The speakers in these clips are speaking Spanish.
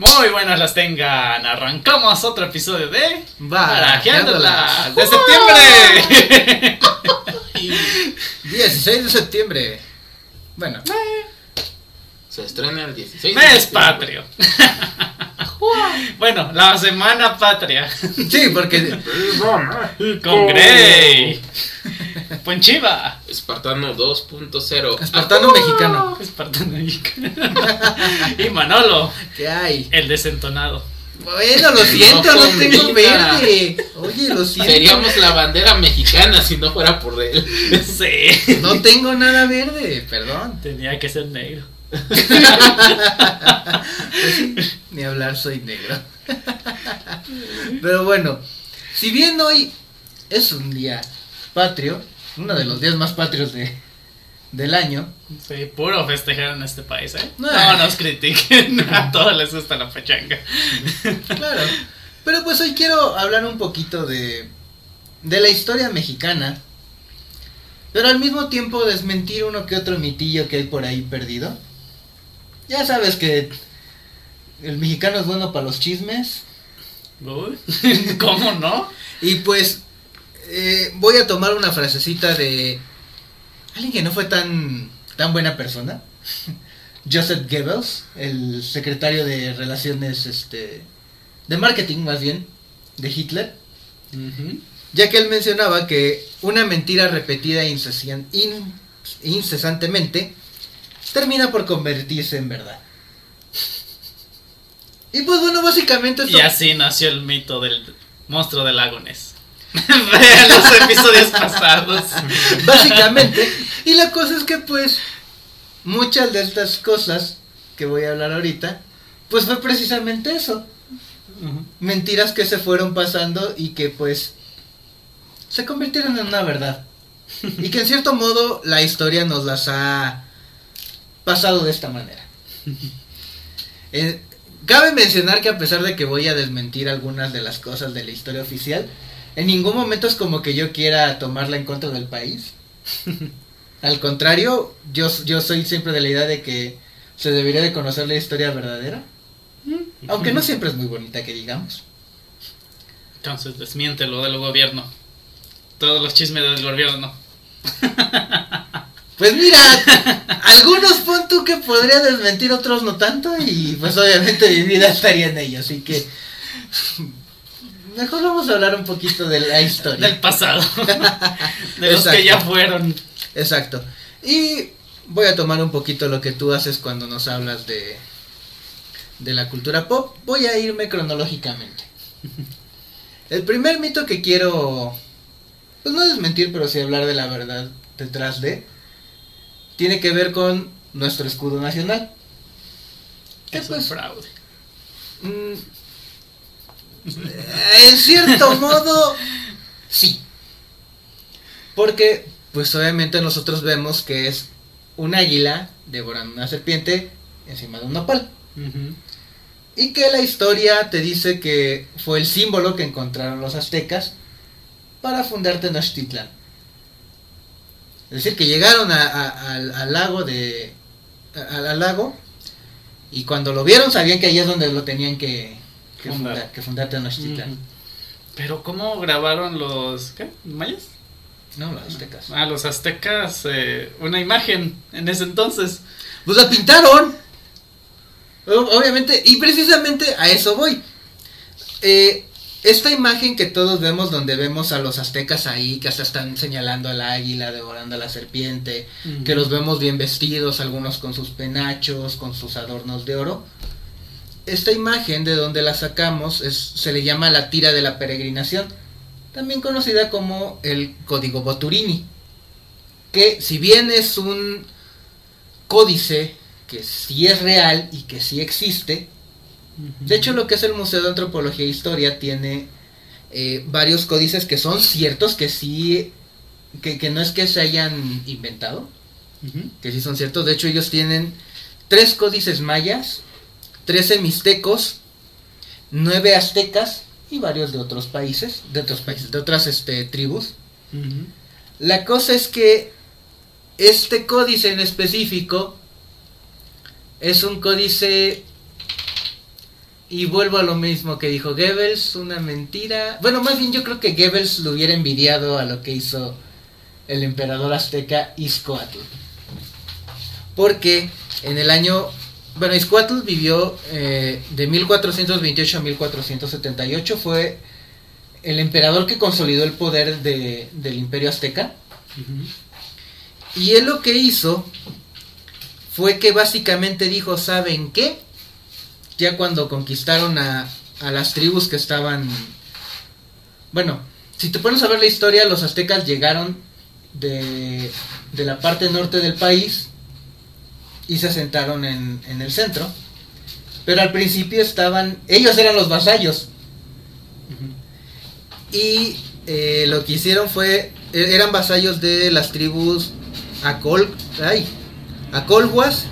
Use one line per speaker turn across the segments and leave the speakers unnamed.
Muy buenas las tengan. Arrancamos otro episodio de
Barajeándolas.
de septiembre.
16 de septiembre. Bueno,
Se estrena el 16 de
Mes
septiembre.
patrio. Bueno, la semana patria.
sí, porque
Con Grey. Ponchiva.
Espartano 2.0.
Espartano mexicano.
Espartano mexicano. y Manolo,
¿Qué hay?
el desentonado.
Bueno, lo siento, no,
No
tengo verde. Oye, lo siento.
Seríamos la bandera mexicana si no fuera por él.
Sí.
No tengo nada verde, perdón.
Tenía que ser negro.
Ni hablar, soy negro. Pero bueno, si bien hoy es un día patrio, uno de los días más patrios de, del año,
Sí, puro festejar en este país, ¿eh?
No.
No nos critiquen. A todos les gusta la pachanga.
Claro. Pero pues hoy quiero hablar un poquito de, de la historia mexicana. Pero al mismo tiempo desmentir uno que otro mitillo que hay por ahí perdido. Ya sabes que el mexicano es bueno para los chismes.
Uy, ¿Cómo no?
Y pues eh, voy a tomar una frasecita de alguien que no fue tan, tan buena persona. Joseph Goebbels, el secretario de relaciones, este, de marketing más bien, de Hitler. Ya que él mencionaba que una mentira repetida in- incesantemente termina por convertirse en verdad. Y pues bueno, básicamente esto...
Y así nació el mito del monstruo del lago Ness. Vean los episodios pasados.
Básicamente. Y la cosa es que pues muchas de estas cosas que voy a hablar ahorita, pues fue precisamente eso. Mentiras que se fueron pasando y que pues se convirtieron en una verdad. Y que en cierto modo la historia nos las ha pasado de esta manera. Eh, cabe mencionar que a pesar de que voy a desmentir algunas de las cosas de la historia oficial, en ningún momento es como que yo quiera tomarla en contra del país. Al contrario, yo, yo soy siempre de la idea de que se debería de conocer la historia verdadera. Aunque no siempre es muy bonita que digamos.
Entonces desmiente lo del gobierno. Todos los chismes del gobierno.
Pues mira, algunos pon tú que podría desmentir, otros no tanto, y pues obviamente mi vida estaría en ello, así que mejor vamos a hablar un poquito de la historia.
Del pasado. De los
Exacto.
que ya fueron.
Exacto. Y voy a tomar un poquito lo que tú haces cuando nos hablas de, de la cultura pop. Voy a irme cronológicamente. El primer mito que quiero, pues no desmentir, pero sí hablar de la verdad detrás de, tiene que ver con nuestro escudo nacional. ¿Qué
Es un fraude.
Mm, en cierto modo, sí. Porque, pues obviamente nosotros vemos que es un águila devorando una serpiente encima de un nopal. Y que la historia te dice que fue el símbolo que encontraron los aztecas para fundar Tenochtitlan. Es decir, que llegaron a- a- al, al lago de. al lago. Y cuando lo vieron sabían que ahí es donde lo tenían que, que
Fundar.
fundar. Que fundar Tenochtitlan.
Ujú. Pero ¿cómo grabaron los ¿qué? mayas?
No, los aztecas.
Ah, los aztecas eh, una imagen en ese entonces.
Pues la pintaron. Obviamente, y precisamente a eso voy. Eh, esta imagen que todos vemos, donde vemos a los aztecas ahí, que hasta están señalando al águila, devorando a la serpiente, que los vemos bien vestidos, algunos con sus penachos, con sus adornos de oro. Esta imagen de donde la sacamos es, se le llama la tira de la peregrinación, también conocida como el código Boturini, que si bien es un códice que sí es real y que sí existe, de hecho lo que es el Museo de Antropología e Historia tiene eh, varios códices que son ciertos, que sí, que, que no es que se hayan inventado, que sí son ciertos. De hecho, ellos tienen tres códices mayas, trece mixtecos, nueve aztecas y varios de otros países, de otros países, de otras este, tribus. La cosa es que este códice en específico es un códice Y vuelvo a lo mismo que dijo Goebbels, una mentira. Bueno, más bien yo creo que Goebbels lo hubiera envidiado a lo que hizo el emperador azteca Izcoatl. Porque en el año... Bueno, Izcoatl vivió eh, de 1428 a 1478. Fue el emperador que consolidó el poder de- del imperio azteca. Y él lo que hizo fue que básicamente dijo, ¿saben qué? Ya cuando conquistaron a, a las tribus que estaban... Bueno, si te pones a ver la historia, los aztecas llegaron de, de la parte norte del país y se asentaron en, en el centro. Pero al principio estaban... Ellos eran los vasallos. Y eh, lo que hicieron fue, e- eran vasallos de las tribus Acol, ay, Acolhuas,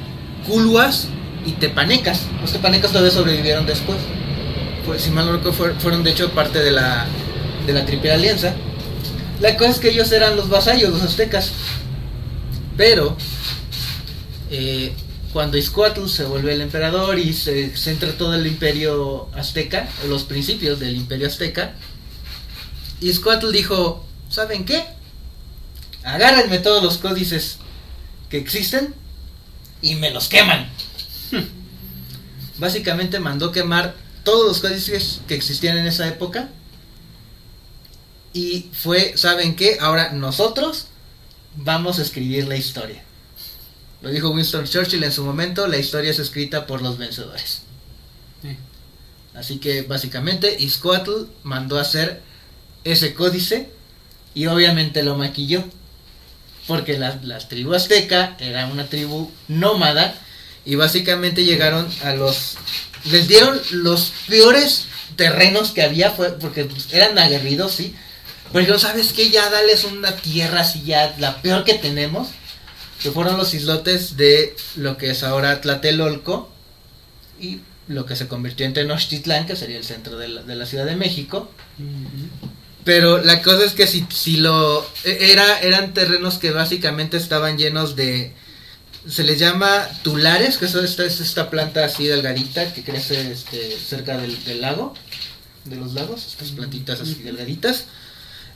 Culhuas y Tepanecas. Los Tepanecas todavía sobrevivieron después. Fue- si mal no recuerdo, fue- fueron de hecho parte de la, de la Triple Alianza. La cosa es que ellos eran los vasallos, los aztecas. Pero, eh, cuando Izcoatl se vuelve el emperador y se centra todo el imperio azteca, los principios del imperio azteca, Izcoatl dijo, ¿saben qué? Agárrenme todos los códices que existen y me los queman. Básicamente mandó quemar todos los códices que existían en esa época. Y fue, ¿saben qué? Ahora nosotros vamos a escribir la historia. Lo dijo Winston Churchill en su momento, la historia es escrita por los vencedores.
Sí.
Así que básicamente Izcoatl mandó a hacer ese códice y obviamente lo maquilló. Porque la, la tribu azteca era una tribu nómada y básicamente llegaron a los... Les dieron los peores terrenos que había, fue porque pues, eran aguerridos, sí. Pero dijeron, ¿sabes qué? Ya dales una tierra así ya, la peor que tenemos. Que fueron los islotes de lo que es ahora Tlatelolco y lo que se convirtió en Tenochtitlán, que sería el centro de la, de la Ciudad de México. Pero la cosa es que si, si lo... e- Era, eran terrenos que básicamente estaban llenos de... Se les llama tulares, que eso- esta es esta planta así delgadita que crece este, cerca del, del lago, de los lagos, estas plantitas así delgaditas.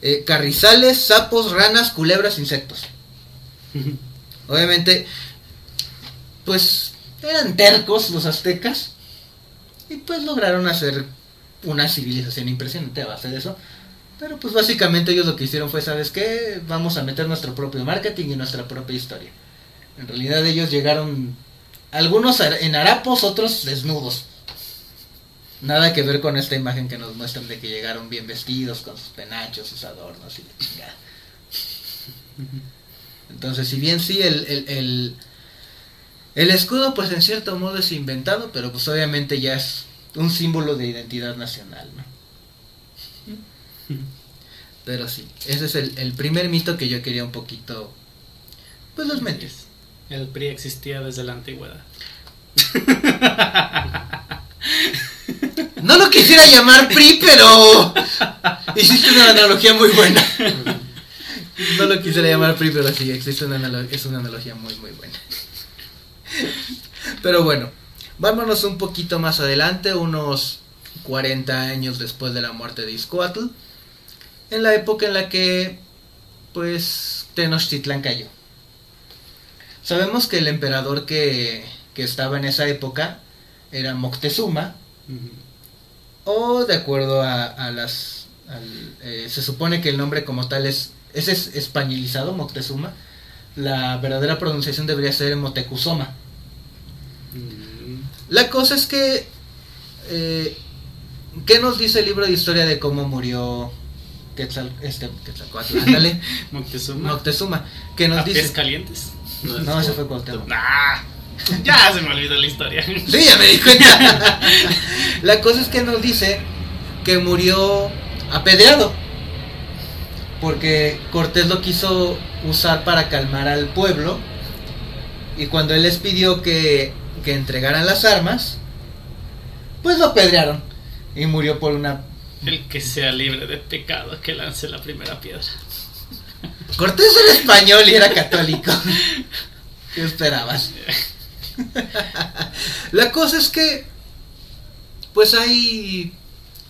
Eh, carrizales, sapos, ranas, culebras, insectos. Obviamente, pues eran tercos los aztecas y pues lograron hacer una civilización impresionante a base de eso. Pero pues básicamente ellos lo que hicieron fue, ¿sabes qué? Vamos a meter nuestro propio marketing y nuestra propia historia. En realidad ellos llegaron, algunos en harapos, otros desnudos. Nada que ver con esta imagen que nos muestran de que llegaron bien vestidos, con sus penachos, sus adornos y de chingada. Entonces, si bien sí, el, el, el, el escudo, pues en cierto modo es inventado, pero pues obviamente ya es un símbolo de identidad nacional, ¿no? Pero sí, ese es el, el primer mito que yo quería un poquito, pues los mentes.
El PRI existía desde la antigüedad.
No lo quisiera llamar PRI, pero hiciste una analogía muy buena. No lo quisiera llamar PRI, pero sí, existe una es una analogía muy, muy buena. Pero bueno, vámonos un poquito más adelante, unos 40 años después de la muerte de Izcoatl, en la época en la que, pues, Tenochtitlán cayó. Sabemos que el emperador que, que estaba en esa época era Moctezuma, o de acuerdo a, a las... al- eh, se supone que el nombre como tal es, es, es españolizado, Moctezuma. La verdadera pronunciación debería ser Motecuzoma. La cosa es que... Eh, ¿Qué nos dice el libro de historia de cómo murió Quetzal, este, Quetzalcóatl? Ándale,
Moctezuma.
Moctezuma. ¿Qué nos
¿A pies
dice?
calientes?
No, ese fue Cuauhtémoc.
Nah, ya se me olvidó la historia.
Sí, ya me di cuenta. La cosa es que nos dice que murió apedreado. Porque Cortés lo quiso usar para calmar al pueblo. Y cuando él les pidió que, que entregaran las armas, pues lo apedrearon. Y murió por una...
El que sea libre de pecado, que lance la primera piedra.
Cortés era español y era católico. ¿Qué esperabas? La cosa es que pues hay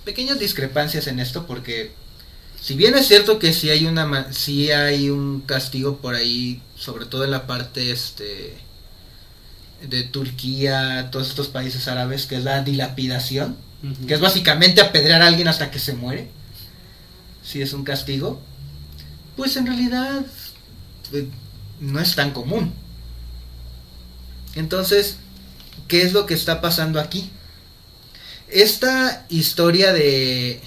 pequeñas discrepancias en esto porque si bien es cierto que sí hay una sí hay un castigo por ahí, sobre todo en la parte este de Turquía, todos estos países árabes, que es la dilapidación, que es básicamente apedrear a alguien hasta que se muere. Si es un castigo, pues en realidad eh, no es tan común. Entonces, ¿qué es lo que está pasando aquí? Esta historia de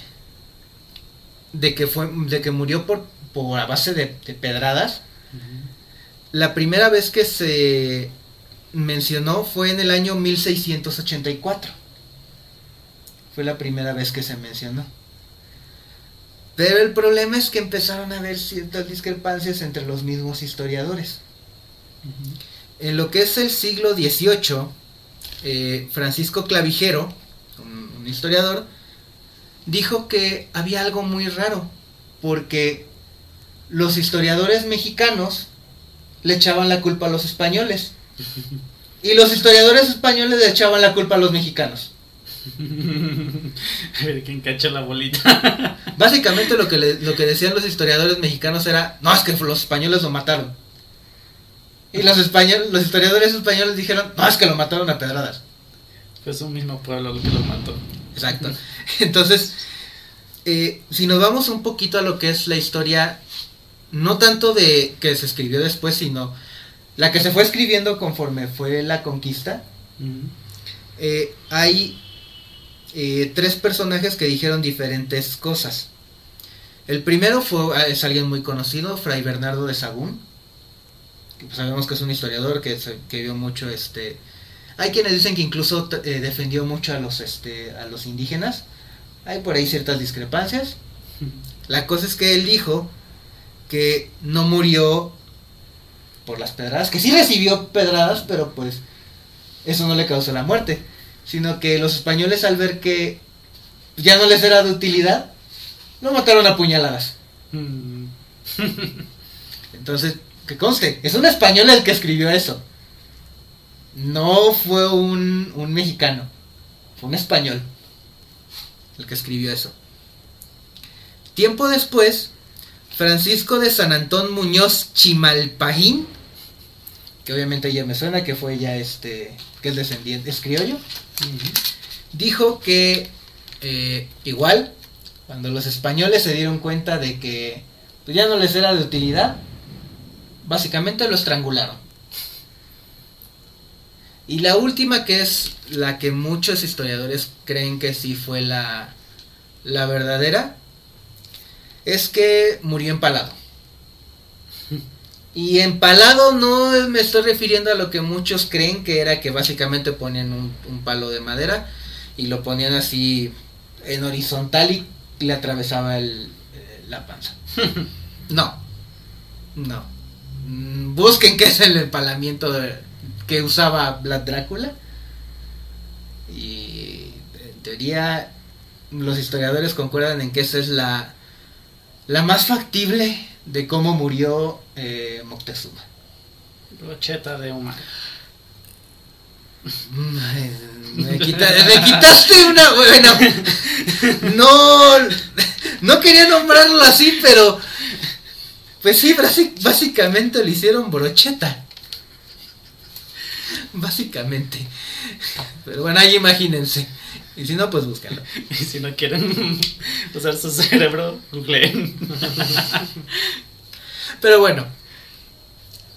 de que fue de que murió por por a base de, de pedradas, la primera vez que se mencionó fue en el año 1684. Fue la primera vez que se mencionó. Pero el problema es que empezaron a haber ciertas discrepancias entre los mismos historiadores. En lo que es el siglo XVIII, eh, Francisco Clavijero, un, un historiador, dijo que había algo muy raro, porque los historiadores mexicanos le echaban la culpa a los españoles, y los historiadores españoles le echaban la culpa a los mexicanos.
A ver quién cacha la bolita.
Básicamente lo que, le- lo que decían los historiadores mexicanos era, no, es que los españoles lo mataron. Y los, españoles, los historiadores españoles dijeron, no, es que lo mataron a pedradas.
Fue su mismo pueblo lo que lo mató.
Exacto. Entonces, eh, si nos vamos un poquito a lo que es la historia, no tanto de que se escribió después, sino la que se fue escribiendo conforme fue la conquista, eh, hay eh, tres personajes que dijeron diferentes cosas. El primero fue, ah, es alguien muy conocido, Fray Bernardo de Sagún, que pues sabemos que es un historiador que, que vio mucho este... Hay quienes dicen que incluso eh, defendió mucho a los, este, a los indígenas. Hay por ahí ciertas discrepancias. La cosa es que él dijo que no murió por las pedradas, que sí recibió pedradas, pero pues eso no le causó la muerte, sino que los españoles al ver que ya no les era de utilidad, lo mataron a puñaladas.
Mm.
Entonces, que conste, es un español el que escribió eso. No fue un, un mexicano, fue un español el que escribió eso. Tiempo después, Francisco de San Antón Muñoz Chimalpajín, que obviamente ya me suena que fue ya este, que es descendiente, es criollo, dijo que eh, igual, cuando los españoles se dieron cuenta de que pues, ya no les era de utilidad, básicamente lo estrangularon. Y la última, que es la que muchos historiadores creen que sí fue la, la verdadera, es que murió empalado. Y empalado no me estoy refiriendo a lo que muchos creen que era que básicamente ponían un, palo de madera y lo ponían así en horizontal y le atravesaba el, la panza. No, no. Mm, Busquen qué es el empalamiento que usaba Vlad Drácula. Y en teoría los historiadores concuerdan en que esa es la, la más factible de cómo murió eh, Moctezuma.
Brocheta de humano.
Ay, Me, quita- me quitaste una. Bueno, no. No quería nombrarlo así, pero. Pues sí, básicamente le hicieron brocheta. Básicamente. Pero bueno, ahí imagínense. Y si no, pues búscalo.
Y si no quieren usar su cerebro, googleen.
Pero bueno.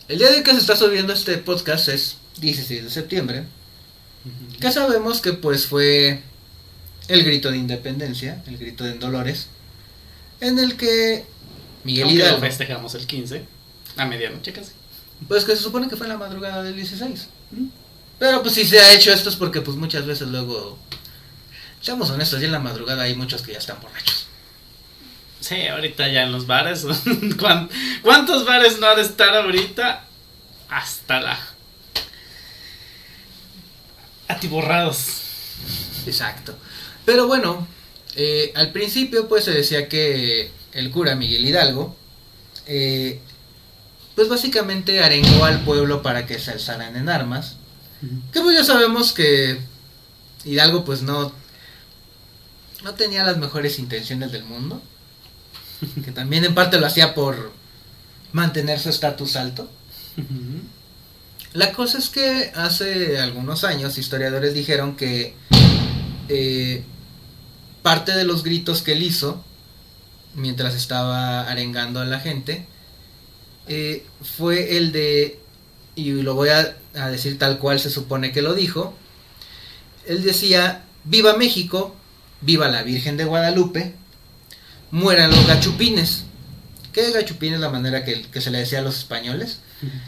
El día de que se está subiendo este podcast es 16 de septiembre. Que sabemos que pues fue el grito de independencia, el grito de Dolores, en el que Miguel
Aunque lo festejamos el 15, a medianoche casi.
pues que se supone que fue en la madrugada del 16. Pero pues si se ha hecho esto es porque pues muchas veces luego, seamos honestos, ya en la madrugada hay muchos que ya están borrachos.
Sí, ahorita ya en los bares. ¿cuán- ¿Cuántos bares no ha de estar ahorita? Hasta la. Atiborrados.
Exacto. Pero bueno, eh, al principio pues se decía que el cura Miguel Hidalgo, eh, pues básicamente arengó al pueblo para que se alzaran en armas. Que pues ya sabemos que Hidalgo pues no, no tenía las mejores intenciones del mundo, que también en parte lo hacía por mantener su estatus alto. La cosa es que hace algunos años historiadores dijeron que eh, parte de los gritos que él hizo mientras estaba arengando a la gente eh, fue el de, y lo voy a, a decir tal cual se supone que lo dijo, él decía, viva México, viva la Virgen de Guadalupe, mueran los gachupines. ¿Qué gachupines es la manera que, que se le decía a los españoles?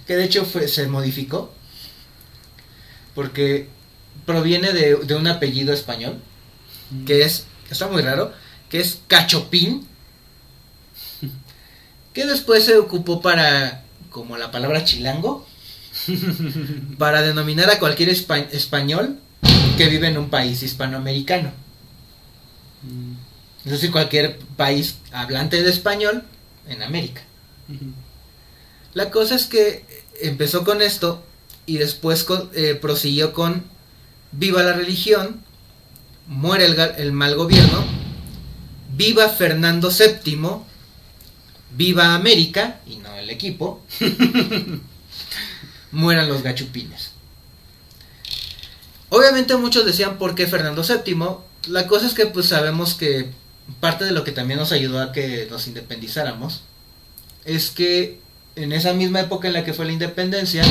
Que de hecho fue, se modificó, porque proviene de, de un apellido español, que es, está muy raro, que es Cachopín, que después se ocupó para, como la palabra chilango, para denominar a cualquier espa- español que vive en un país hispanoamericano. Es decir, cualquier país hablante de español en América. La cosa es que empezó con esto y después eh, prosiguió con Viva la religión, muere el, el mal gobierno, viva Fernando VII, viva América, y no el equipo, mueran los gachupines. Obviamente muchos decían por qué Fernando VII. La cosa es que pues sabemos que parte de lo que también nos ayudó a que nos independizáramos es que en esa misma época en la que fue la independencia,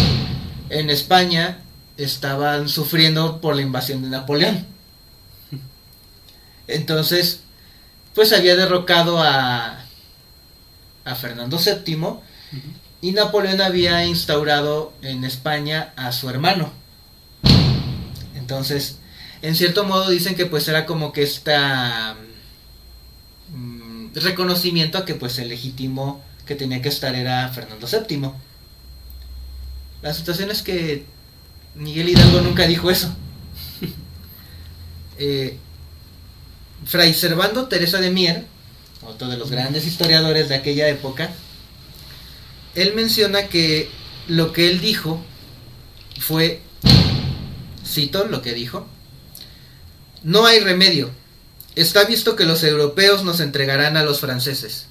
en España estaban sufriendo por la invasión de Napoleón. Entonces, pues había derrocado a, a Fernando VII y Napoleón había instaurado en España a su hermano. Entonces, en cierto modo dicen que pues era como que esta mm, reconocimiento a que pues el legítimo que tenía que estar era Fernando VII. La situación es que Miguel Hidalgo nunca dijo eso. Eh, Fray Servando Teresa de Mier, otro de los grandes historiadores de aquella época, él menciona que lo que él dijo fue, cito lo que dijo, no hay remedio, está visto que los europeos nos entregarán a los franceses.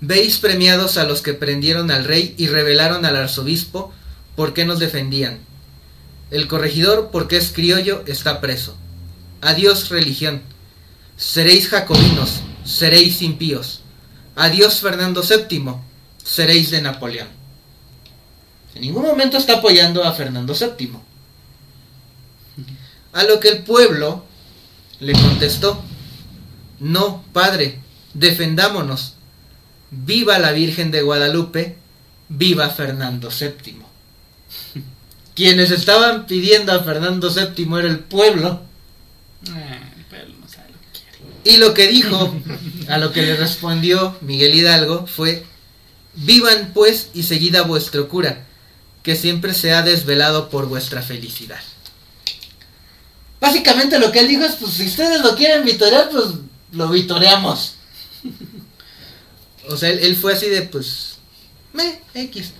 Veis premiados a los que prendieron al rey y revelaron al arzobispo por qué nos defendían. El corregidor, porque es criollo, está preso. Adiós religión. Seréis jacobinos, seréis impíos. Adiós Fernando VII, seréis de Napoleón. En ningún momento está apoyando a Fernando VII. A lo que el pueblo le contestó, no, padre, defendámonos. Viva la Virgen de Guadalupe, viva Fernando VII. Quienes estaban pidiendo a Fernando VII era el pueblo.
Eh, pero no sabe lo que quiere.
Y lo que dijo, a lo que le respondió Miguel Hidalgo fue, vivan pues y seguida vuestro cura, que siempre se ha desvelado por vuestra felicidad. Básicamente lo que él dijo es, pues si ustedes lo quieren vitorear, pues lo vitoreamos. O sea, él, él fue así de, pues, me, X.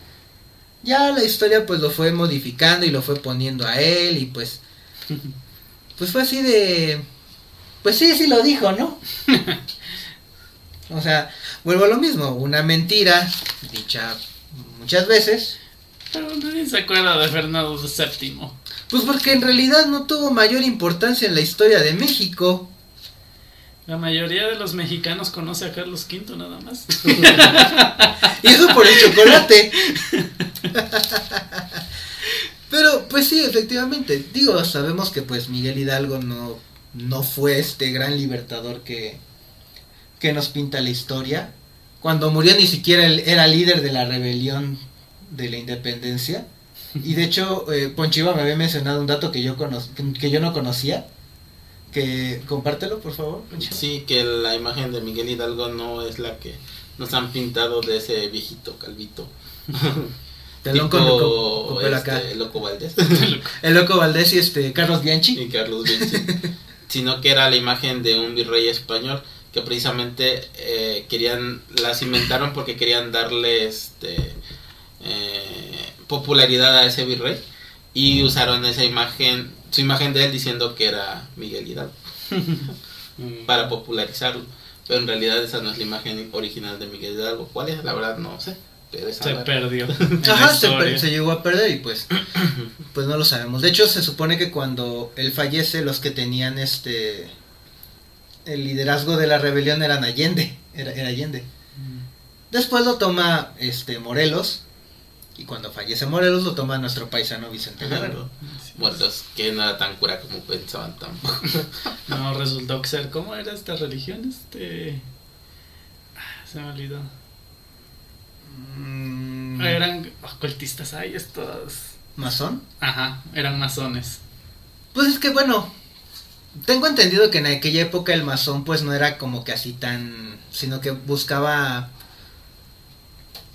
Ya la historia pues lo fue modificando y lo fue poniendo a él y pues, pues fue así de, pues sí, sí lo dijo, ¿no? O sea, vuelvo a lo mismo, una mentira dicha muchas veces,
Pero nadie se acuerda de Fernando VII.
pues porque en realidad no tuvo mayor importancia en la historia de México.
La mayoría de los mexicanos conoce a Carlos V nada más.
Y eso por el chocolate. Pero pues sí, efectivamente, digo, sabemos que pues Miguel Hidalgo no, no fue este gran libertador que, que nos pinta la historia. Cuando murió ni siquiera él era líder de la rebelión de la independencia. Y de hecho, eh, Ponchiva me había mencionado un dato que yo, que yo no conocía. Que compártelo, por favor. Ponchiva.
Sí, que la imagen de Miguel Hidalgo no es la que nos han pintado de ese viejito calvito.
Con- con pelo acá.
este, Loco Valdés
El loco Valdés y este Carlos Bianchi.
y Carlos Vinci. Sino que era la imagen de un virrey español que precisamente eh, querían, la cimentaron porque querían darle este eh, popularidad a ese virrey y usaron esa imagen, su imagen de él diciendo que era Miguel Hidalgo.
Mm.
para popularizarlo. Pero en realidad esa no es la imagen original de Miguel Hidalgo. ¿Cuál es? La verdad no sé.
Se perdió.
Ajá, se,
historia.
per- se llegó a perder y pues, pues no lo sabemos. De hecho, se supone que cuando él fallece, los que tenían este el liderazgo de la rebelión eran Allende, era, era Allende. Después lo toma este Morelos y cuando fallece Morelos lo toma nuestro paisano Vicente Guerrero.
Muertos que no era tan cura como pensaban tampoco.
No, resultó ser. ¿Cómo era esta religión? Este. ah, Se me olvidó.
Mm,
Eran ocultistas, ay, estos.
¿Masón?
Ajá, eran masones.
Pues es que bueno, tengo entendido que en aquella época el masón pues no era como que así tan, sino que buscaba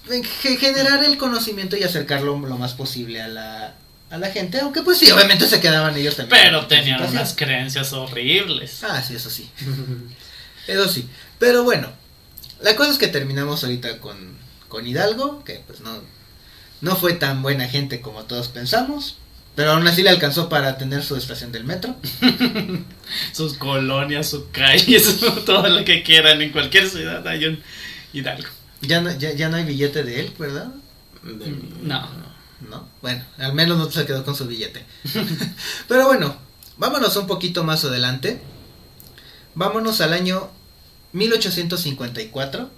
en ge- generar el conocimiento y acercarlo lo más posible a la, a la gente, aunque pues sí, obviamente se quedaban ellos también.
Pero tenían unas creencias horribles.
Ah, sí, eso sí. Eso sí. Pero bueno, la cosa es que terminamos ahorita con, con Hidalgo, que pues no, no fue tan buena gente como todos pensamos, pero aún así le alcanzó para tener su estación del metro.
Sus colonias, sus calles, todo lo que quieran. En cualquier ciudad hay un Hidalgo.
Ya no, ya, ya no hay billete de él, ¿verdad?
De mi-
No.
No. Bueno, al menos no se quedó con su billete. Pero bueno, vámonos un poquito más adelante. Vámonos al año 1854,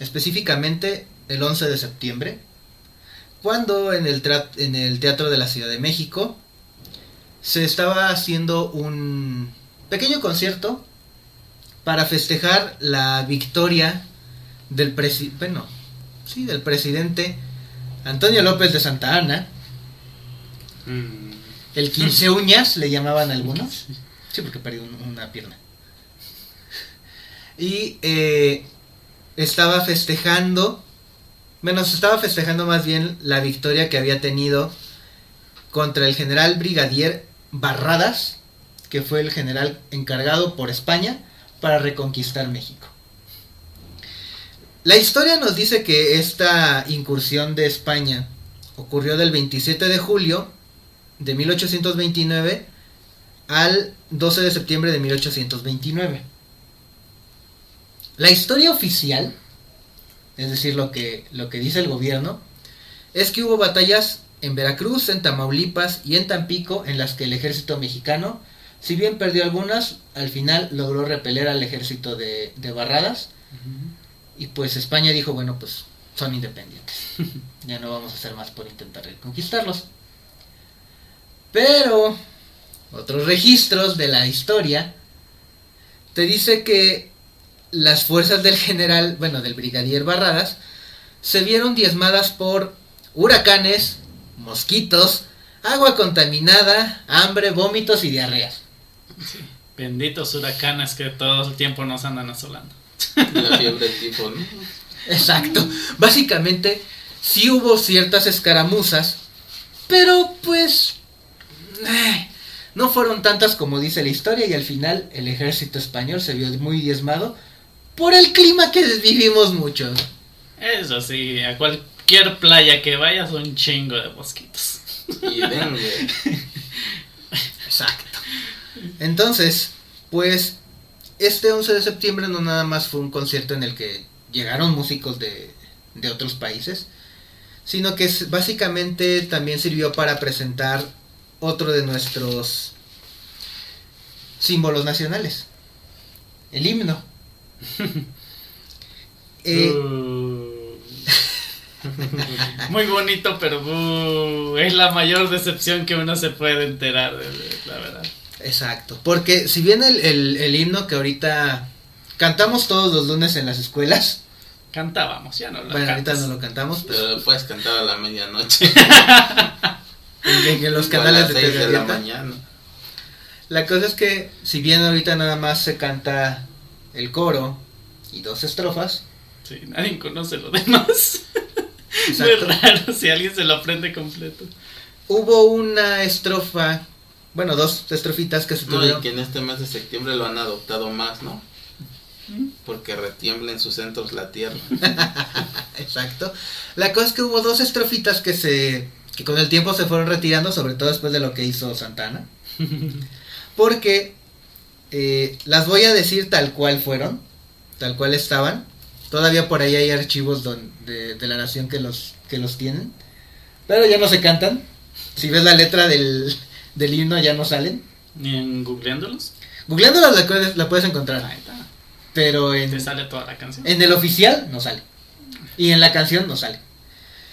específicamente el 11 de septiembre, cuando en el, en el Teatro de la Ciudad de México se estaba haciendo un pequeño concierto para festejar la victoria del presi bueno, sí, del presidente Antonio López de Santa Ana,
Mm.
el 15 uñas le llamaban algunos. Sí, porque perdió un- una pierna. Y eh, estaba festejando, bueno, estaba festejando más bien la victoria que había tenido contra el general brigadier Barradas, que fue el general encargado por España para reconquistar México. La historia nos dice que esta incursión de España ocurrió del 27 de julio de 1829 al 12 de septiembre de 1829. La historia oficial, es decir, lo que, lo que dice el gobierno, es que hubo batallas en Veracruz, en Tamaulipas y en Tampico en las que el ejército mexicano, si bien perdió algunas, al final logró repeler al ejército de, de Barradas y pues España dijo, bueno, pues son independientes. ya no vamos a hacer más por intentar reconquistarlos. Pero otros registros de la historia te dice que las fuerzas del general, bueno, del brigadier Barradas, se vieron diezmadas por huracanes, mosquitos, agua contaminada, hambre, vómitos y diarreas.
Benditos huracanes que todo el tiempo nos andan asolando.
La fiebre del tipo, ¿no?
Exacto. Básicamente, sí hubo ciertas escaramuzas, pero pues eh, no fueron tantas como dice la historia y al final el ejército español se vio muy diezmado por el clima que vivimos mucho.
Eso sí, a cualquier playa que vayas, un chingo de mosquitos.
Y dengue.
Exacto. Entonces, pues este 11 de septiembre no nada más fue un concierto en el que llegaron músicos de, de otros países, sino que básicamente también sirvió para presentar otro de nuestros símbolos nacionales, el himno. Eh,
Uh. Muy bonito, pero uh, es la mayor decepción que uno se puede enterar, de- de- la verdad.
Exacto, porque si bien el, el- el himno que ahorita cantamos todos los lunes en las escuelas,
Cantábamos, ya no lo
bueno, ahorita no lo cantamos, pero
puedes cantar a la medianoche.
en, en los canales
las
de TV
de la mañana.
La cosa es que si bien ahorita nada más se canta el coro y dos estrofas,
Sí, nadie conoce lo demás.
Exacto.
Muy raro si alguien se lo aprende completo.
hubo una estrofa, bueno, dos estrofitas que se
No, y
tuvieron.
que en este mes de septiembre lo han adoptado más, ¿no? Porque retiembla en sus centros la tierra.
Exacto. La cosa es que hubo dos estrofitas que se que con el tiempo se fueron retirando, sobre todo después de lo que hizo Santana. Porque Eh, las voy a decir tal cual fueron, tal cual estaban. Todavía por ahí hay archivos don- de, de la nación que los, que los tienen. Pero ya no se cantan. Si ves la letra del, del himno ya no salen.
Ni en googleándolos.
Googleándolas la, puedes- la puedes encontrar.
Ahí está.
Pero
Te
en,
sale toda la canción.
en el oficial no sale. Y en la canción no sale.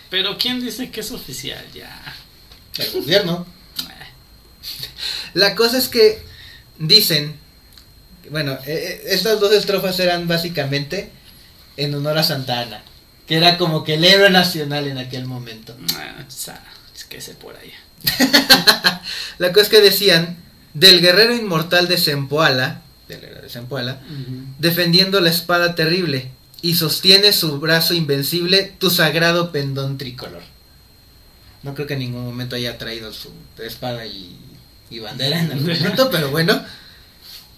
Pero ¿quién dice que es oficial ya?
El gobierno. La cosa es que dicen, bueno, eh, eh, estas dos estrofas eran básicamente en honor a Santa Ana, que era como que el héroe nacional en aquel momento.
ah, Es que sé por allá.
La cosa es que decían, del guerrero inmortal de Zempoala, del héroe de Zempoala, defendiendo la espada terrible, y sostiene su brazo invencible tu sagrado pendón tricolor. No creo que en ningún momento haya traído su espada y, y bandera en algún momento, pero bueno.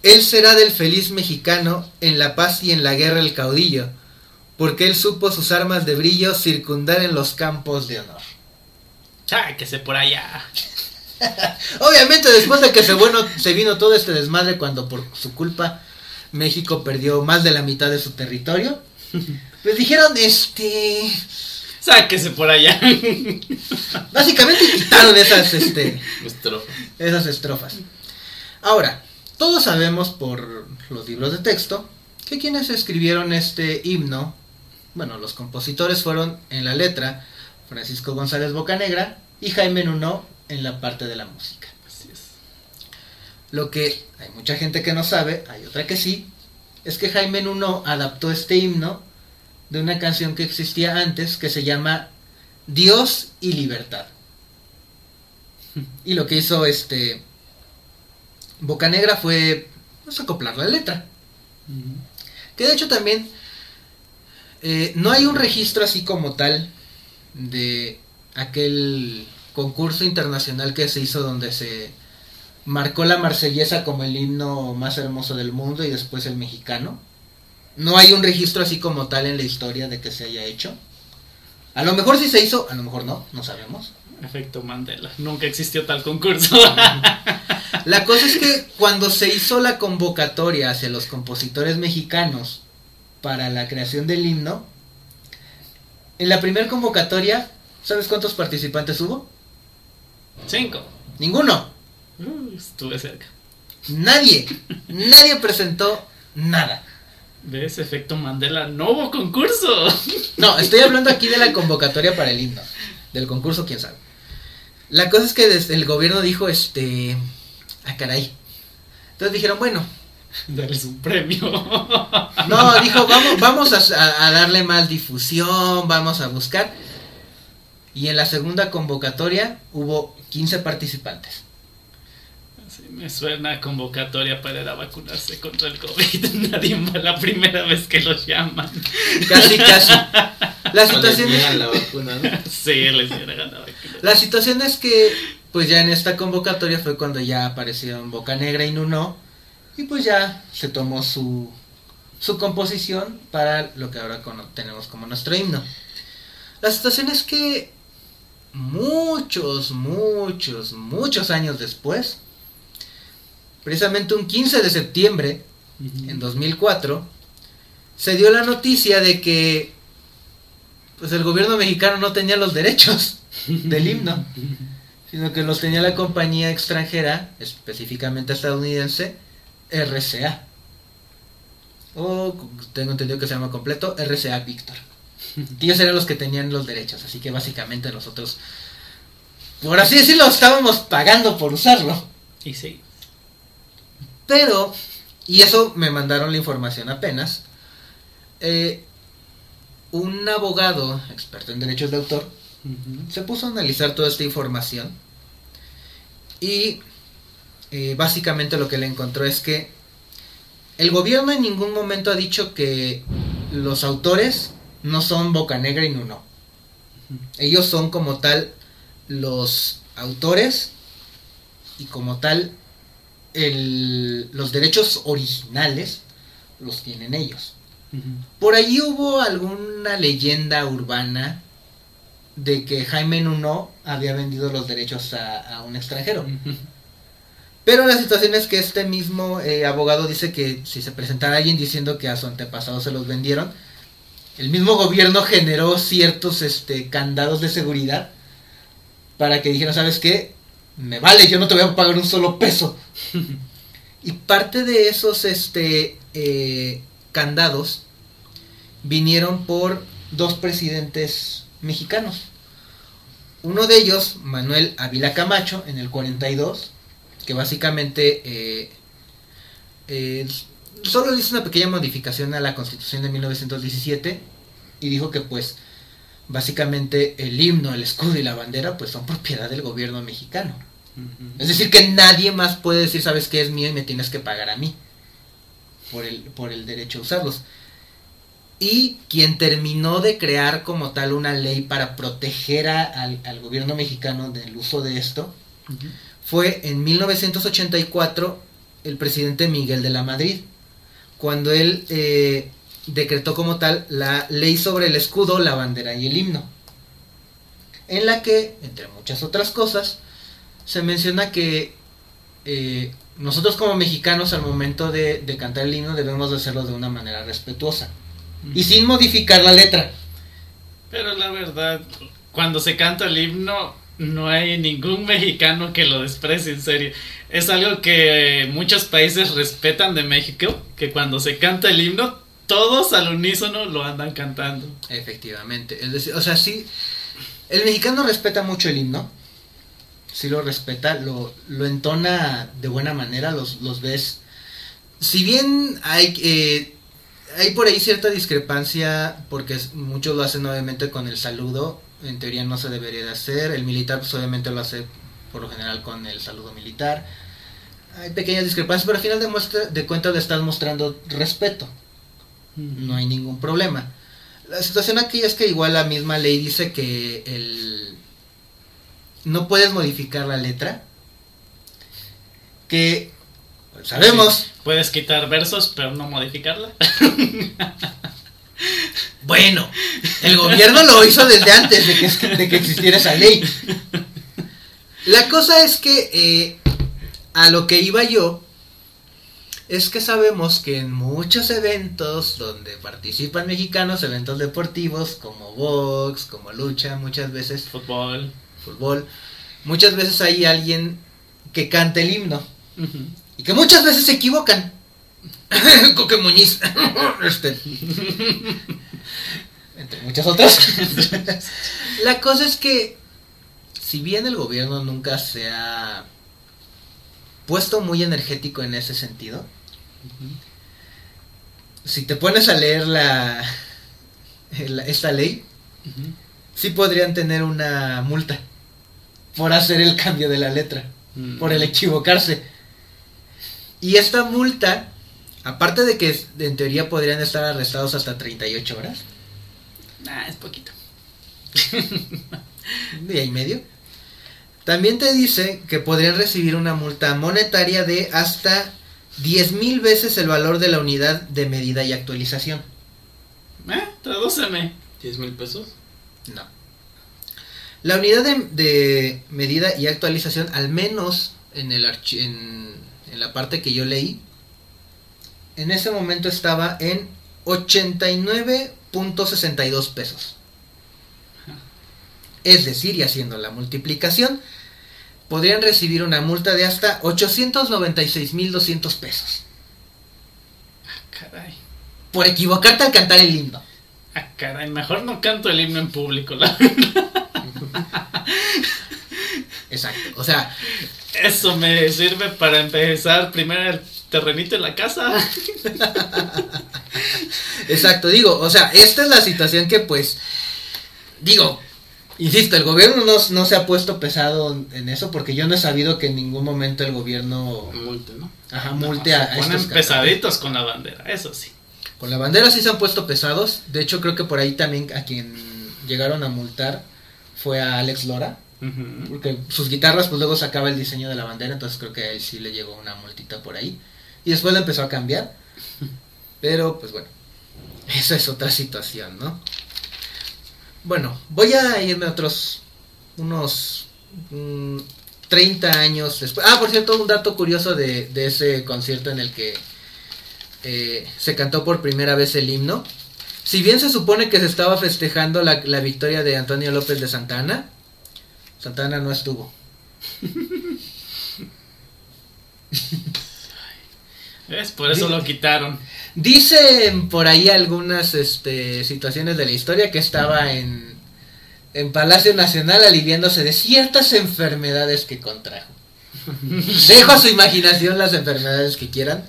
Él será del feliz mexicano, en la paz y en la guerra el caudillo, porque él supo sus armas de brillo circundar en los campos de honor.
Cha, que sé por allá.
Obviamente después de que se, bueno, se vino todo este desmadre cuando por su culpa México perdió más de la mitad de su territorio, pues dijeron, este,
Sáquese por allá.
básicamente quitaron esas, este,
Estrofa.
esas estrofas. Ahora, todos sabemos por los libros de texto que quienes escribieron este himno, bueno, los compositores fueron en la letra Francisco González Bocanegra y Jaime Nuno en la parte de la música.
Así es.
Lo que hay mucha gente que no sabe, hay otra que sí, es que Jaime Nuno adaptó este himno de una canción que existía antes que se llama Dios y Libertad. Y lo que hizo este Bocanegra fue pues, acoplar la letra. Que de hecho también eh, no hay un registro así como tal de aquel concurso internacional que se hizo donde se marcó la marsellesa como el himno más hermoso del mundo y después el mexicano. No hay un registro así como tal en la historia de que se haya hecho. A lo mejor sí se hizo, a lo mejor no, no sabemos.
Efecto Mandela. Nunca existió tal concurso.
La cosa es que cuando se hizo la convocatoria hacia los compositores mexicanos para la creación del himno, en la primera convocatoria, ¿sabes cuántos participantes hubo?
Cinco.
Ninguno.
Uh, estuve cerca.
Nadie. Nadie presentó nada.
¿Ves? Efecto Mandela. No hubo concurso.
No, estoy hablando aquí de la convocatoria para el himno. Del concurso, quién sabe. La cosa es que desde el gobierno dijo, este... Ah, caray. Entonces dijeron, bueno,
Darles un premio.
No, dijo, vamos, vamos a, darle más difusión, vamos a buscar. Y en la segunda convocatoria hubo 15 participantes.
Sí, me suena a convocatoria para ir a vacunarse contra el COVID. Nadie va la primera vez que los llaman.
Casi, casi. La situación, es,
la vacuna, ¿no?
Sí, les ganado vacuna.
la situación es que, pues ya en esta convocatoria fue cuando ya aparecieron Boca Negra y Nuno. Y pues ya se tomó su, su composición para lo que ahora tenemos como nuestro himno. La situación es que muchos, muchos, muchos años después, precisamente un 15 de septiembre en 2004, se dio la noticia de que pues el gobierno mexicano no tenía los derechos del himno, sino que los tenía la compañía extranjera, específicamente estadounidense, RCA. O tengo entendido que se llama completo RCA Víctor. Ellos eran los que tenían los derechos, así que básicamente nosotros, por así decirlo, estábamos pagando por usarlo.
Y sí.
Pero, y eso me mandaron la información apenas, eh, un abogado experto en derechos de autor se puso a analizar toda esta información y eh, básicamente lo que le encontró es que el gobierno en ningún momento ha dicho que los autores no son Bocanegra y Nuno. Ellos son como tal los autores y como tal el- los derechos originales los tienen ellos. Por ahí hubo alguna leyenda urbana de que Jaime Nuno había vendido los derechos a, a un extranjero. Pero la situación es que este mismo eh, abogado dice que si se presentara alguien diciendo que a su antepasado se los vendieron, el mismo gobierno generó ciertos este, candados de seguridad para que dijeran, ¿sabes qué? Me vale, yo no te voy a pagar un solo peso. y parte de esos este, eh, candados vinieron por dos presidentes mexicanos. Uno de ellos, Manuel Ávila Camacho, en el 42, que básicamente eh, eh, solo hizo una pequeña modificación a la constitución de 1917 y dijo que pues básicamente el himno, el escudo y la bandera pues son propiedad del gobierno mexicano. Es decir, que nadie más puede decir, sabes qué es mío y me tienes que pagar a mí por el, por el derecho a usarlos. Y quien terminó de crear como tal una ley para proteger al, gobierno mexicano del uso de esto fue en 1984 el presidente Miguel de la Madrid, cuando él eh, decretó como tal la ley sobre el escudo, la bandera y el himno, en la que, entre muchas otras cosas, se menciona que eh, nosotros como mexicanos al momento de, cantar el himno debemos de hacerlo de una manera respetuosa y sin modificar la letra.
Pero la verdad, cuando se canta el himno, no hay ningún mexicano que lo desprecie en serio. Es algo que muchos países respetan de México, que cuando se canta el himno, todos al unísono lo andan cantando.
Efectivamente, es decir, o sea, sí, el mexicano respeta mucho el himno, sí lo respeta, lo, lo entona de buena manera, los, los ves. Si bien hay, eh, hay por ahí cierta discrepancia, porque muchos lo hacen obviamente con el saludo, en teoría no se debería de hacer, el militar pues obviamente lo hace por lo general con el saludo militar. Hay pequeñas discrepancias, pero al final de, muestra, de cuentas le estás mostrando respeto. No hay ningún problema. La situación aquí es que igual la misma ley dice que el no puedes modificar la letra. Que sabemos.
puedes quitar versos, pero no modificarla.
bueno, el gobierno lo hizo desde antes de que, de que existiera esa ley. La cosa es que eh, a lo que iba yo es que sabemos que en muchos eventos donde participan mexicanos, eventos deportivos como box, como lucha, muchas veces
fútbol,
fútbol, muchas veces hay alguien que canta el himno y que muchas veces se equivocan. Coque Muñiz, este. entre muchas otras. La cosa es que si bien el gobierno nunca se ha puesto muy energético en ese sentido, si te pones a leer la, esta ley, sí podrían tener una multa por hacer el cambio de la letra, mm. por el equivocarse. Y esta multa, aparte de que en teoría podrían estar arrestados hasta 38 horas.
Nah, es poquito.
Día y medio. También te dice que podrían recibir una multa monetaria de hasta 10 mil veces el valor de la unidad de medida y actualización.
¿Eh? Tradúceme.
¿10 mil pesos?
No. La unidad de, medida y actualización, al menos en, el en, en la parte que yo leí, en ese momento estaba en 89.62 pesos. Es decir, y haciendo la multiplicación, podrían recibir una multa de hasta 896.200 pesos.
Ah, caray.
Por equivocarte al cantar el himno.
Ah, caray, mejor no canto el himno en público, la
Exacto, o sea...
Eso me sirve para empezar primero el terrenito en la casa.
Exacto, digo, o sea, esta es la situación que pues, digo, Insisto, el gobierno no, se ha puesto pesado en eso porque yo no he sabido que en ningún momento el gobierno
multe, ¿no?
Ajá, multe a,
se ponen pesaditos con la bandera, eso sí.
Con la bandera sí se han puesto pesados. De hecho, creo que por ahí también a quien llegaron a multar fue a Alex Lora. Porque sus guitarras pues luego sacaba el diseño de la bandera, entonces creo que a él sí le llegó una multita por ahí. Y después le empezó a cambiar. Pero pues bueno, esa es otra situación, ¿no? Bueno, voy a irme a otros. unos. Mm, 30 años después. Ah, por cierto, un dato curioso de, de ese concierto en el que eh, se cantó por primera vez el himno. Si bien se supone que se estaba festejando la, la victoria de Antonio López de Santana, Santana no estuvo.
¿Ves? Por eso lo quitaron.
Dicen por ahí algunas este, situaciones de la historia que estaba en, en Palacio Nacional aliviándose de ciertas enfermedades que contrajo. Dejo a su imaginación las enfermedades que quieran.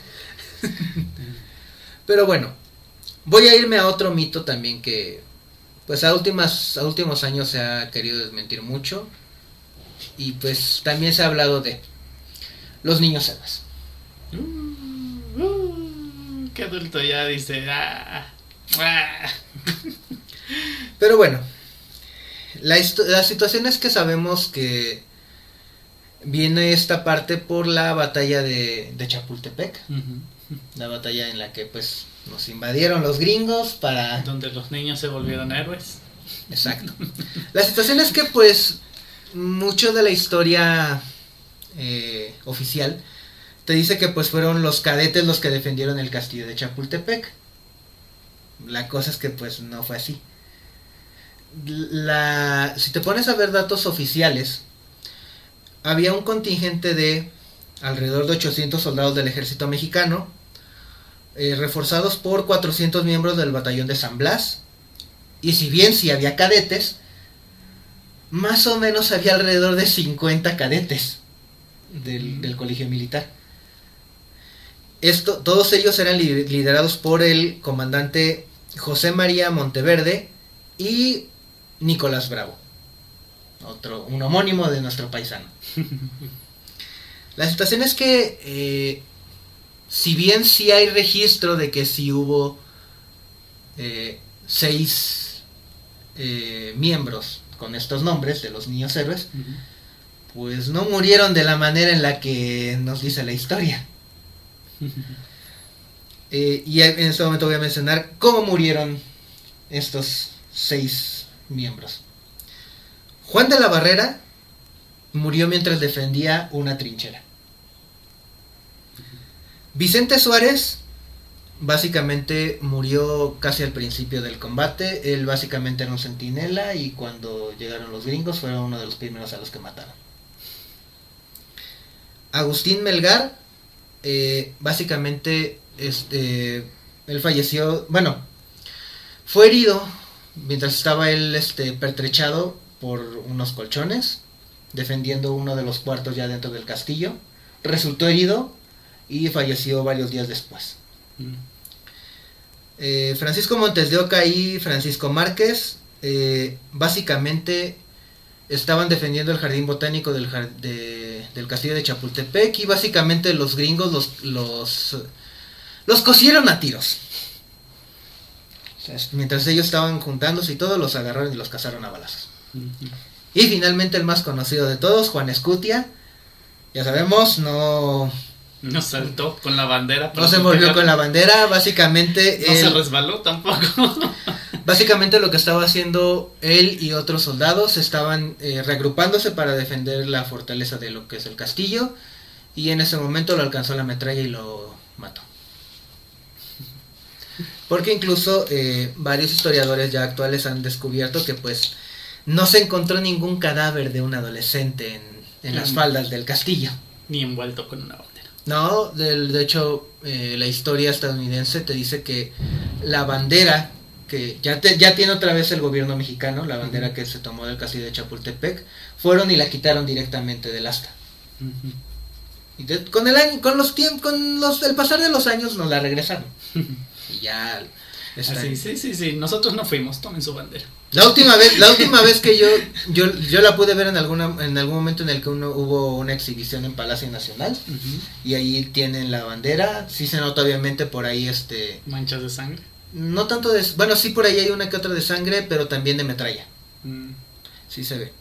Pero bueno, voy a irme a otro mito también que pues a últimas a últimos años se ha querido desmentir mucho y pues también se ha hablado de los niños héroes.
Uh, uh, qué adulto ya dice. Ah, ah.
Pero bueno, la, la situación es que sabemos que viene esta parte por la batalla de, de Chapultepec, la batalla en la que pues nos invadieron los gringos para...
Donde los niños se volvieron héroes.
Exacto. La situación es que pues mucho de la historia eh, oficial te dice que pues fueron los cadetes los que defendieron el castillo de Chapultepec. La cosa es que pues no fue así. La, si te pones a ver datos oficiales, había un contingente de alrededor de 800 soldados del ejército mexicano, eh, reforzados por 400 miembros del batallón de San Blas, y si bien sí había cadetes, más o menos había alrededor de 50 cadetes del, del colegio militar. Esto, todos ellos eran li- liderados por el comandante José María Monteverde y Nicolás Bravo, otro, un homónimo de nuestro paisano. La situación es que, eh, si bien sí hay registro de que sí hubo eh, seis eh, miembros con estos nombres de los niños héroes, pues no murieron de la manera en la que nos dice la historia. Eh, y en este momento voy a mencionar cómo murieron estos seis miembros. Juan de la Barrera murió mientras defendía una trinchera. Vicente Suárez básicamente murió casi al principio del combate. Él básicamente era un centinela y cuando llegaron los gringos fueron uno de los primeros a los que mataron. Agustín Melgar, eh, básicamente, este, él falleció, bueno, fue herido mientras estaba él este, pertrechado por unos colchones, defendiendo uno de los cuartos ya dentro del castillo. Resultó herido y falleció varios días después.
Mm.
Eh, Francisco Montes de Oca y Francisco Márquez eh, básicamente estaban defendiendo el jardín botánico del, de- del castillo de Chapultepec y básicamente los gringos los, los, los cosieron a tiros. O sea, es- mientras ellos estaban juntándose y todo, los agarraron y los cazaron a balazos. Y finalmente el más conocido de todos, Juan Escutia. Ya sabemos, no,
No saltó con la bandera.
no se envolvió con la bandera. Básicamente,
No se resbaló tampoco.
Básicamente lo que estaba haciendo él y otros soldados estaban eh, reagrupándose para defender la fortaleza de lo que es el castillo y en ese momento lo alcanzó la metralla y lo mató. Porque incluso eh, varios historiadores ya actuales han descubierto que pues no se encontró ningún cadáver de un adolescente en, en las
Mm.
faldas del castillo.
Ni envuelto con una bandera.
No, del- de hecho, eh, la historia estadounidense te dice que la bandera, que ya, te- ya tiene otra vez el gobierno mexicano, la bandera que se tomó del castillo de Chapultepec, fueron y la quitaron directamente del asta. Y de- con el año, con los tiempos, con los, el pasar de los años nos la regresaron. Y ya está.
Así, sí, sí, sí. Nosotros no fuimos. Tomen su bandera.
La última vez, la última vez que yo, yo, yo la pude ver en alguna, en algún momento en el que uno, hubo una exhibición en Palacio Nacional. Y ahí tienen la bandera. Sí se nota obviamente por ahí este.
Manchas de sangre.
No tanto de... Bueno, sí por ahí hay una que otra de sangre, pero también de metralla.
Mm.
Sí se ve.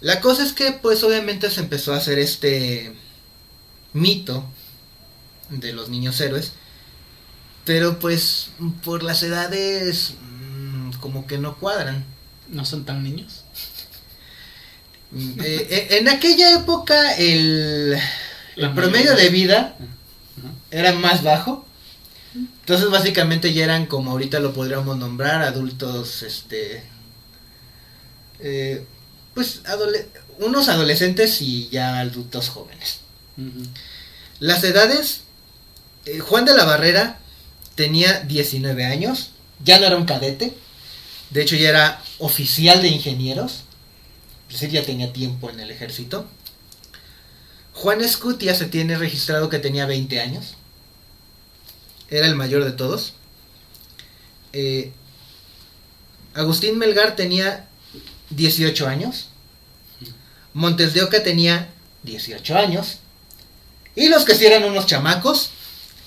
La cosa es que pues obviamente se empezó a hacer este mito de los niños héroes. Pero pues por las edades mm, como que no cuadran.
No son tan niños.
Mm, eh, eh, en aquella época el, el promedio de vida
Ajá.
era más bajo. Entonces básicamente ya eran como ahorita lo podríamos nombrar adultos, este, eh, pues adole- unos adolescentes y ya adultos jóvenes. Las edades, eh, Juan de la Barrera tenía 19 años, ya no era un cadete, de hecho ya era oficial de ingenieros, es decir, ya tenía tiempo en el ejército. Juan Escutia se tiene registrado que tenía 20 años, era el mayor de todos. Eh, Agustín Melgar tenía 18 años, Montes de Oca tenía 18 años, y los que sí eran unos chamacos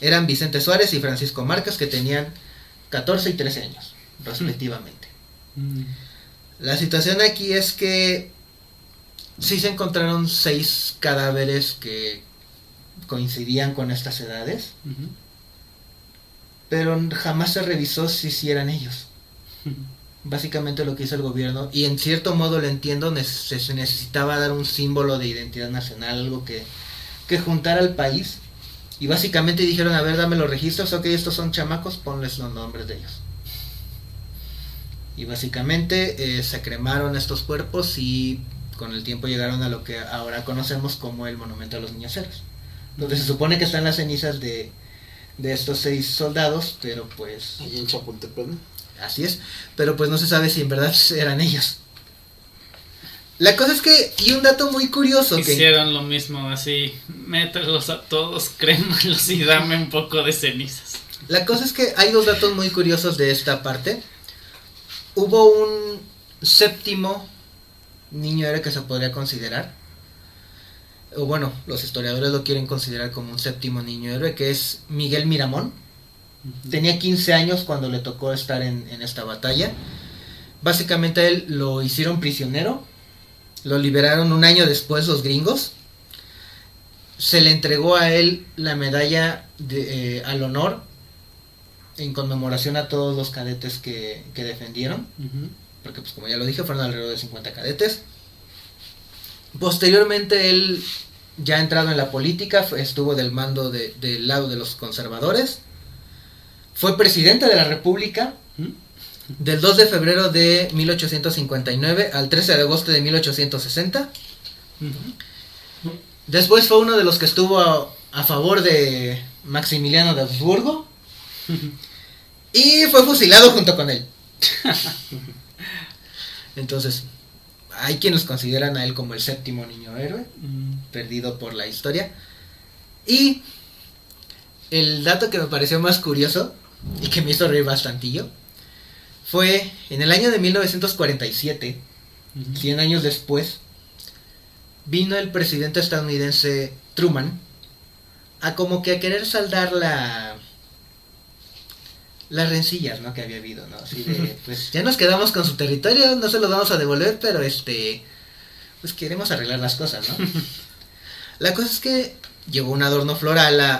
eran Vicente Suárez y Francisco Marcas, que tenían 14 y 13 años, respectivamente.
Mm.
La situación aquí es que sí se encontraron seis cadáveres que coincidían con estas edades, pero jamás se revisó si sí eran ellos. Básicamente lo que hizo el gobierno, y en cierto modo lo entiendo, se necesitaba dar un símbolo de identidad nacional, algo que, que juntara al país. Y básicamente dijeron, a ver, dame los registros, ok, estos son chamacos, ponles los nombres de ellos. Y básicamente eh, se cremaron estos cuerpos y con el tiempo llegaron a lo que ahora conocemos como el Monumento a los Niños Héroes. Donde se supone que están las cenizas de, de estos seis soldados, pero pues
Ahí en Chapultepec.
Así es, pero pues no se sabe si en verdad eran ellos. La cosa es que, y un dato muy curioso que...
Hicieron lo mismo así, mételos a todos, crémalos y dame un poco de cenizas.
La cosa es que hay dos datos muy curiosos de esta parte. Hubo un séptimo niño héroe que se podría considerar. O bueno, los historiadores lo quieren considerar como un séptimo niño héroe, que es Miguel Miramón. Tenía 15 años cuando le tocó estar en, en esta batalla. Básicamente a él lo hicieron prisionero. Lo liberaron un año después los gringos. Se le entregó a él la medalla de, eh, al honor en conmemoración a todos los cadetes que, que defendieron. Porque pues como ya lo dije, fueron alrededor de 50 cadetes. Posteriormente él, ya entrado en la política, estuvo del mando de- del lado de los conservadores. Fue presidente de la República. Del 2 de febrero de 1859 al 13 de agosto de 1860.
Ujú.
Después fue uno de los que estuvo a, a favor de Maximiliano de Habsburgo y fue fusilado junto con él. Entonces, hay quienes consideran a él como el séptimo niño héroe,
Mm.
perdido por la historia. Y el dato que me pareció más curioso y que me hizo reír bastantillo fue en el año de 1947,
Ujú.
100 años después, vino el presidente estadounidense Truman a como que a querer saldar la las rencillas ¿no? que había habido, ¿no? Así de, pues ya nos quedamos con su territorio, no se lo vamos a devolver, pero este, pues queremos arreglar las cosas, ¿no? La cosa es que llevó un adorno floral a,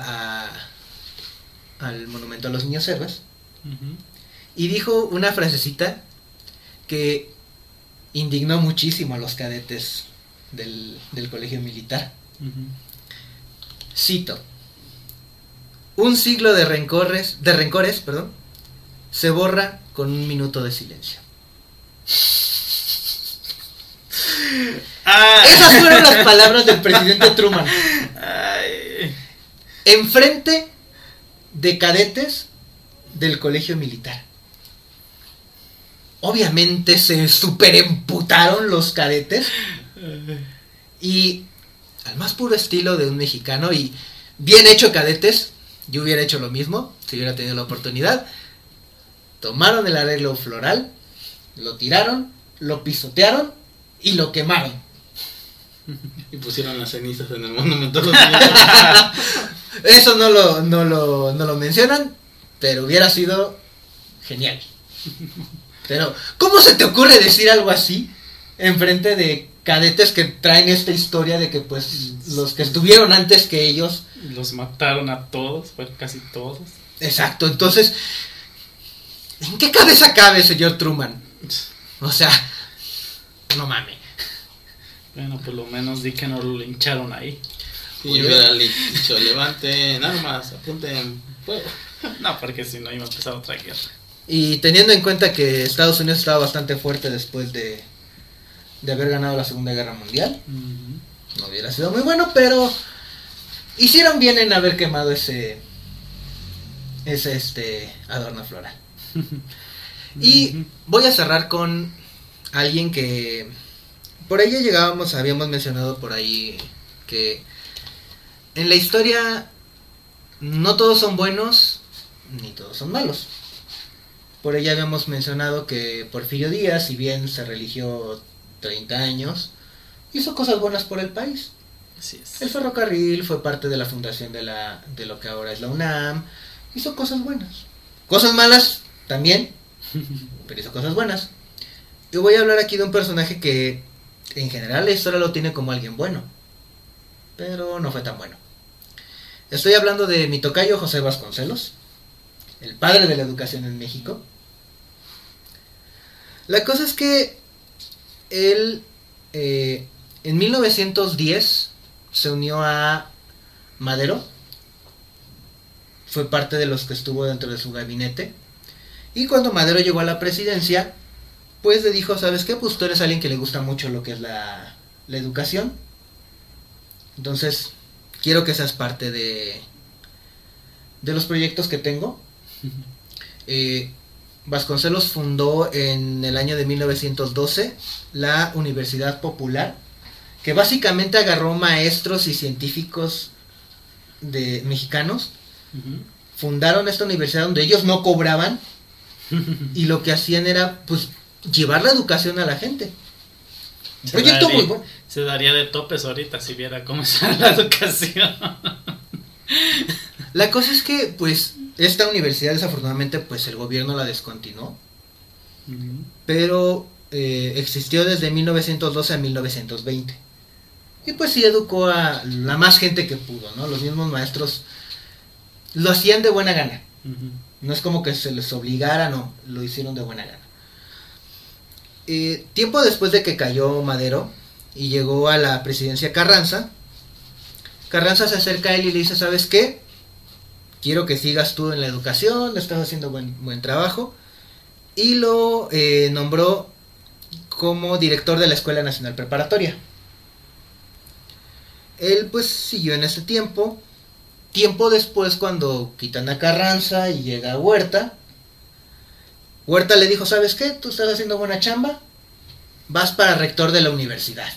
a- al monumento a los niños héroes. Y dijo una frasecita que indignó muchísimo a los cadetes del, del colegio militar. Cito. Un siglo de rencores, de rencores, perdón, se borra con un minuto de silencio.
Ah.
Esas fueron las palabras del presidente Truman.
Ay.
Enfrente de cadetes del colegio militar. Obviamente se superemputaron los cadetes y al más puro estilo de un mexicano y bien hecho cadetes, yo hubiera hecho lo mismo si hubiera tenido la oportunidad. Tomaron el arreglo floral, lo tiraron, lo pisotearon y lo quemaron.
Y pusieron las cenizas en el monumento.
Eso no lo, no lo, no lo mencionan, pero hubiera sido genial. Pero, ¿cómo se te ocurre decir algo así enfrente de cadetes que traen esta historia de que pues los que estuvieron antes que ellos
Los mataron a todos, bueno, casi todos.
Exacto, entonces, ¿en qué cabeza cabe, señor Truman? O sea, no mames.
Bueno, por lo menos di que no lo lincharon ahí.
Y yo hubiera dicho, levanten armas, apunten fuego.
No, porque si no iba a empezar otra guerra.
Y teniendo en cuenta que Estados Unidos estaba bastante fuerte después de, de haber ganado la Segunda Guerra Mundial, no hubiera sido muy bueno, pero hicieron bien en haber quemado ese ese este adorno floral. y voy a cerrar con alguien que por ahí ya llegábamos, habíamos mencionado por ahí que en la historia no todos son buenos ni todos son malos. Por ella habíamos mencionado que Porfirio Díaz, si bien se religió 30 años, hizo cosas buenas por el país.
Así es.
El ferrocarril fue parte de la fundación de, la, de lo que ahora es la UNAM. Hizo cosas buenas. Cosas malas también, pero hizo cosas buenas. Y voy a hablar aquí de un personaje que en general la historia lo tiene como alguien bueno, pero no fue tan bueno. Estoy hablando de mi tocayo José Vasconcelos, el padre de la educación en México. La cosa es que él eh, en 1910 se unió a Madero, fue parte de los que estuvo dentro de su gabinete, y cuando Madero llegó a la presidencia, pues le dijo, ¿sabes qué? Pues tú eres alguien que le gusta mucho lo que es la, la educación, entonces quiero que seas parte de, de los proyectos que tengo. Eh, Vasconcelos fundó en el año de 1912 la Universidad Popular, que básicamente agarró maestros y científicos de mexicanos, fundaron esta universidad donde ellos no cobraban y lo que hacían era pues llevar la educación a la gente.
Se
proyecto
daría-
muy bueno.
Se daría de topes ahorita si viera cómo está la educación.
La cosa es que pues esta universidad desafortunadamente pues el gobierno la descontinuó, pero eh, existió desde 1912 a 1920. Y pues sí educó a la más gente que pudo, ¿no? Los mismos maestros lo hacían de buena gana. No es como que se les obligara, no, lo hicieron de buena gana. Eh, tiempo después de que cayó Madero y llegó a la presidencia Carranza, Carranza se acerca a él y le dice, ¿sabes qué? Quiero que sigas tú en la educación, estás haciendo buen, buen trabajo. Y lo eh, nombró como director de la Escuela Nacional Preparatoria. Él pues siguió en ese tiempo. Tiempo después cuando quitan a Carranza y llega Huerta. Huerta le dijo, ¿sabes qué? Tú estás haciendo buena chamba. Vas para rector de la universidad.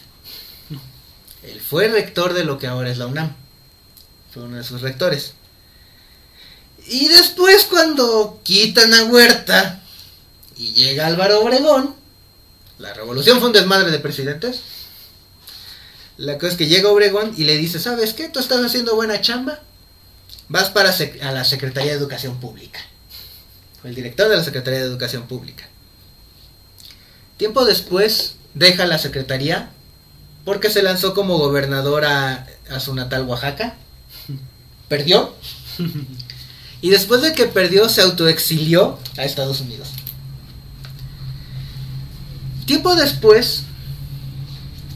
Él fue rector de lo que ahora es la UNAM. Fue uno de sus rectores. Y después cuando quitan a Huerta y llega Álvaro Obregón, la revolución fue un desmadre de presidentes. La cosa es que llega Obregón y le dice, ¿sabes qué? Tú estás haciendo buena chamba. Vas para a la Secretaría de Educación Pública. Fue el director de la Secretaría de Educación Pública. Tiempo después deja la Secretaría porque se lanzó como gobernador a, a su natal Oaxaca. Perdió. Y después de que perdió, se autoexilió a Estados Unidos. Tiempo después,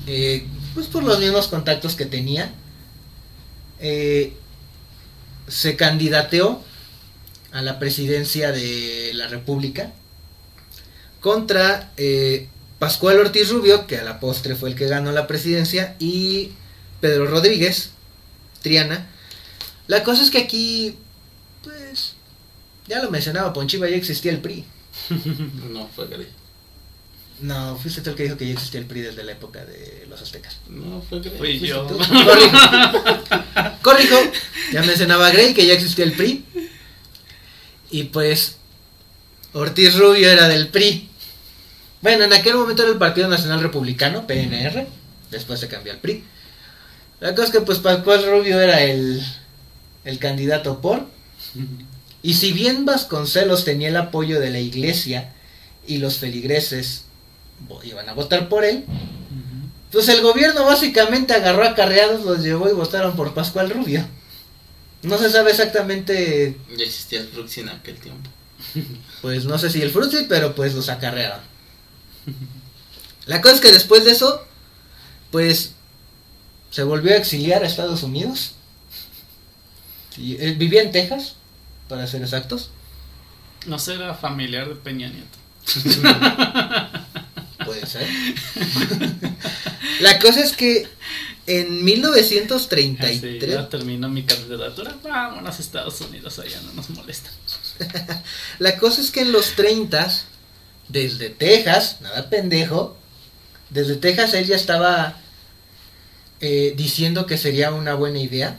eh, pues por los mismos contactos que tenía, eh, se candidateó a la presidencia de la República contra eh, Pascual Ortiz Rubio, que a la postre fue el que ganó la presidencia, y Pedro Rodríguez, Triana. La cosa es que aquí, pues, ya lo mencionaba, Ponchiva ya existía el PRI.
No fue Grey.
No, fuiste tú el que dijo que ya existía el PRI desde la época de los aztecas.
No fue Grey.
Fui yo.
tú. Corrijo. Corrijo. Ya mencionaba Grey que ya existía el PRI. Y pues Ortiz Rubio era del PRI. Bueno, en aquel momento era el Partido Nacional Republicano, PNR. Después se cambió al PRI. La cosa es que pues Pascual Rubio era el, el candidato por. Y si bien Vasconcelos tenía el apoyo de la iglesia y los feligreses iban a votar por él, pues el gobierno básicamente agarró a carreados, los llevó y votaron por Pascual Rubio. No se sabe exactamente,
Ya existía el Fruxi en aquel tiempo.
pues no sé si el Fruity, pero pues los acarrearon. La cosa es que después de eso, pues se volvió a exiliar a Estados Unidos. Y, él vivía en Texas, para ser exactos.
No será familiar de Peña Nieto.
Puede ser. La cosa es que en
Así,
1933,
ya terminó mi candidatura. Vámonos a Estados Unidos, allá no nos molesta.
la cosa es que en los 30 desde Texas, nada pendejo, desde Texas él ya estaba eh, diciendo que sería una buena idea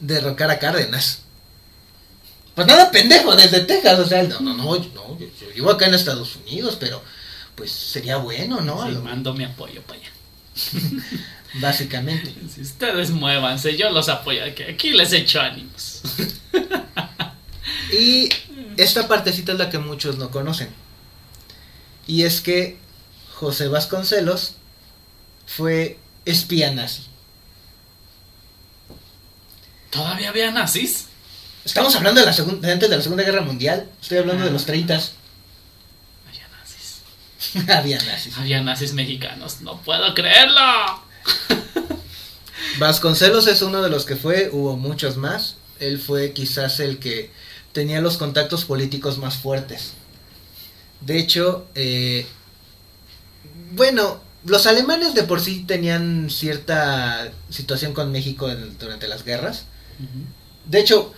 derrocar a Cárdenas. Pues nada pendejo, desde Texas, o sea, no, no, no, yo- no, yo, yo vivo acá en Estados Unidos, pero pues sería bueno, ¿no?
Sí,
lo-
mando mi apoyo para allá.
básicamente.
Si ustedes muévanse, yo los apoyo aquí. Aquí les echo ánimos.
Y esta partecita es la que muchos no conocen. Y es que José Vasconcelos fue espía nazi.
¿Todavía había nazis?
Estamos hablando de la segunda, antes de la Segunda Guerra Mundial. Estoy hablando de los 30.
Había nazis.
Había nazis.
Había nazis mexicanos. No puedo creerlo.
Vasconcelos es uno de los que fue, hubo muchos más. Él fue quizás el que tenía los contactos políticos más fuertes. De hecho, eh, bueno, los alemanes de por sí tenían cierta situación con México en- durante las guerras. De hecho,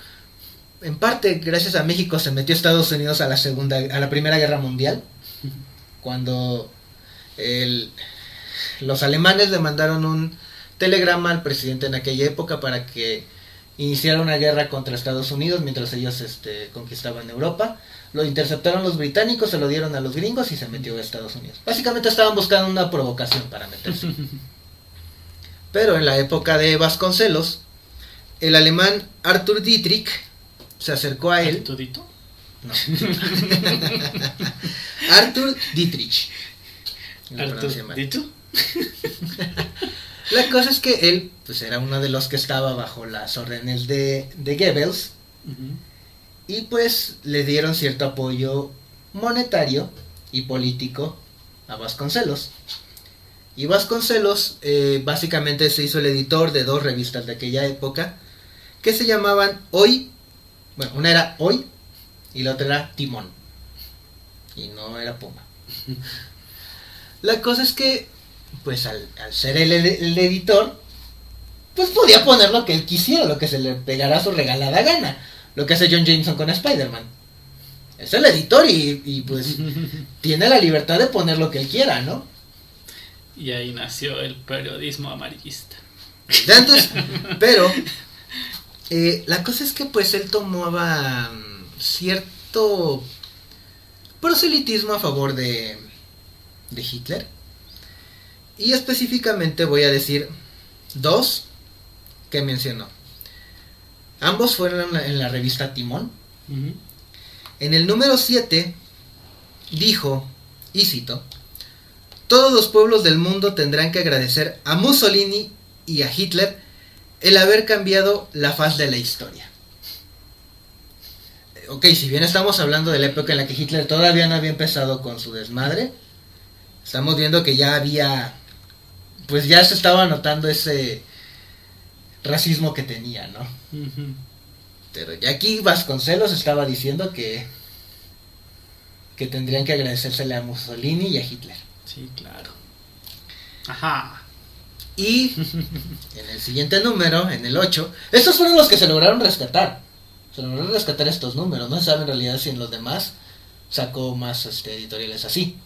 en parte gracias a México se metió Estados Unidos a la segunda, a la primera guerra mundial, cuando el- los alemanes le mandaron un telegrama al presidente en aquella época para que iniciara una guerra contra Estados Unidos mientras ellos este, conquistaban Europa. Lo interceptaron los británicos, se lo dieron a los gringos y se metió a Estados Unidos. Básicamente estaban buscando una provocación para meterse. Pero en la época de Vasconcelos, el alemán Arthur Dietrich se acercó a él.
¿Tudito?
No. Arthur Dietrich. Mal.
¿Dito?
La cosa es que él pues era uno de los que estaba bajo las órdenes de, de Goebbels y pues le dieron cierto apoyo monetario y político a Vasconcelos. Y Vasconcelos eh, básicamente se hizo el editor de dos revistas de aquella época que se llamaban Hoy, bueno, una era Hoy y la otra era Timón. Y no era Puma. La cosa es que, pues al, al ser el, el editor, pues podía poner lo que él quisiera, lo que se le pegara a su regalada gana. Lo que hace John Jameson con Spider-Man. Es el editor y, y, pues tiene la libertad de poner lo que él quiera, ¿no?
Y ahí nació el periodismo amarillista.
Antes, pero eh, la cosa es que pues él tomaba mm, cierto proselitismo a favor de, de Hitler. Y específicamente voy a decir dos que mencionó. Ambos fueron en la, en la revista Timón. En el número 7 dijo, y cito, todos los pueblos del mundo tendrán que agradecer a Mussolini y a Hitler el haber cambiado la faz de la historia. Eh, Ok, si bien estamos hablando de la época en la que Hitler todavía no había empezado con su desmadre, estamos viendo que ya había, pues ya se estaba notando ese racismo que tenía, ¿no? Pero ya aquí Vasconcelos estaba diciendo que que tendrían que agradecérsele a Mussolini y a Hitler.
Sí, claro. Ajá.
Y en el siguiente número, en el 8, estos fueron los que se lograron rescatar. Se lograron rescatar estos números. No se sabe en realidad si en los demás sacó más este, editoriales así.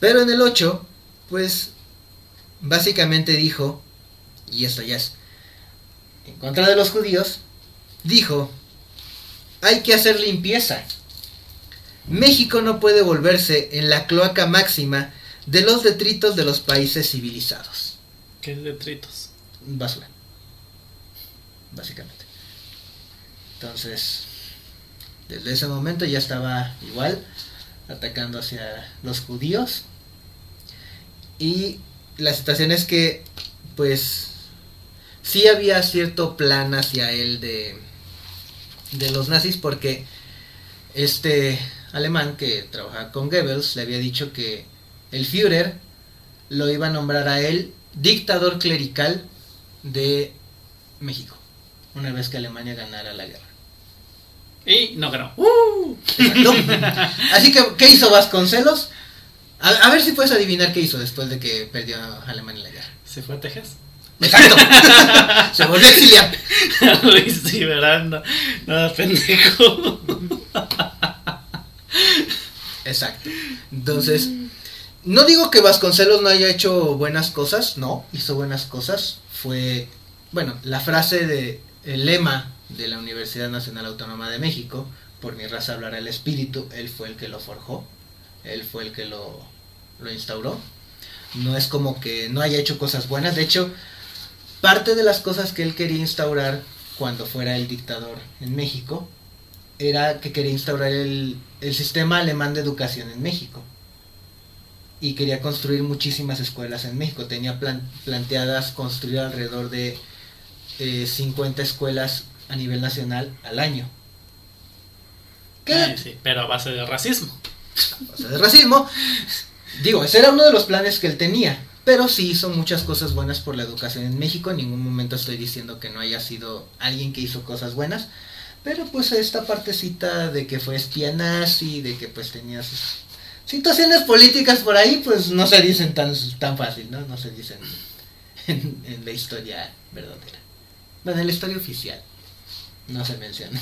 Pero en el 8, pues básicamente dijo, y esto ya es en contra de los judíos, dijo, hay que hacer limpieza. México no puede volverse en la cloaca máxima de los detritos de los países civilizados.
¿Qué?
Basura. Básicamente. Entonces, desde ese momento ya estaba igual atacando hacia los judíos. Y la situación es que, pues, sí había cierto plan hacia él de, de los nazis porque este alemán que trabajaba con Goebbels le había dicho que el Führer lo iba a nombrar a él dictador clerical de México, una vez que Alemania ganara la guerra.
Y no ganó.
Exacto. Así que, ¿qué hizo Vasconcelos? A, a ver si puedes adivinar qué hizo después de que perdió Alemania la guerra.
¿Se fue a Texas?
Exacto. Se volvió a exiliar.
Luis. Nada, pendejo.
Exacto. Entonces, no digo que Vasconcelos no haya hecho buenas cosas, no, hizo buenas cosas. Fue, bueno, la frase de, el lema de la Universidad Nacional Autónoma de México, por mi raza hablará el espíritu, él fue el que lo forjó, él fue el que lo, lo instauró. No es como que no haya hecho cosas buenas, de hecho, parte de las cosas que él quería instaurar cuando fuera el dictador en México era que quería instaurar el, el sistema alemán de educación en México. Y quería construir muchísimas escuelas en México. Tenía plan- planteadas construir alrededor de eh, 50 escuelas a nivel nacional al año. ¿Qué?
Ay, sí, pero a base de racismo.
o sea, de racismo. Digo, ese era uno de los planes que él tenía. Pero sí hizo muchas cosas buenas por la educación en México. En ningún momento estoy diciendo que no haya sido alguien que hizo cosas buenas. Pero pues esta partecita de que fue espía nazi, de que pues tenía sus situaciones políticas por ahí, pues no se dicen tan, tan fácil, ¿no? No se dicen en, la historia verdadera. Bueno, en la historia oficial no se menciona.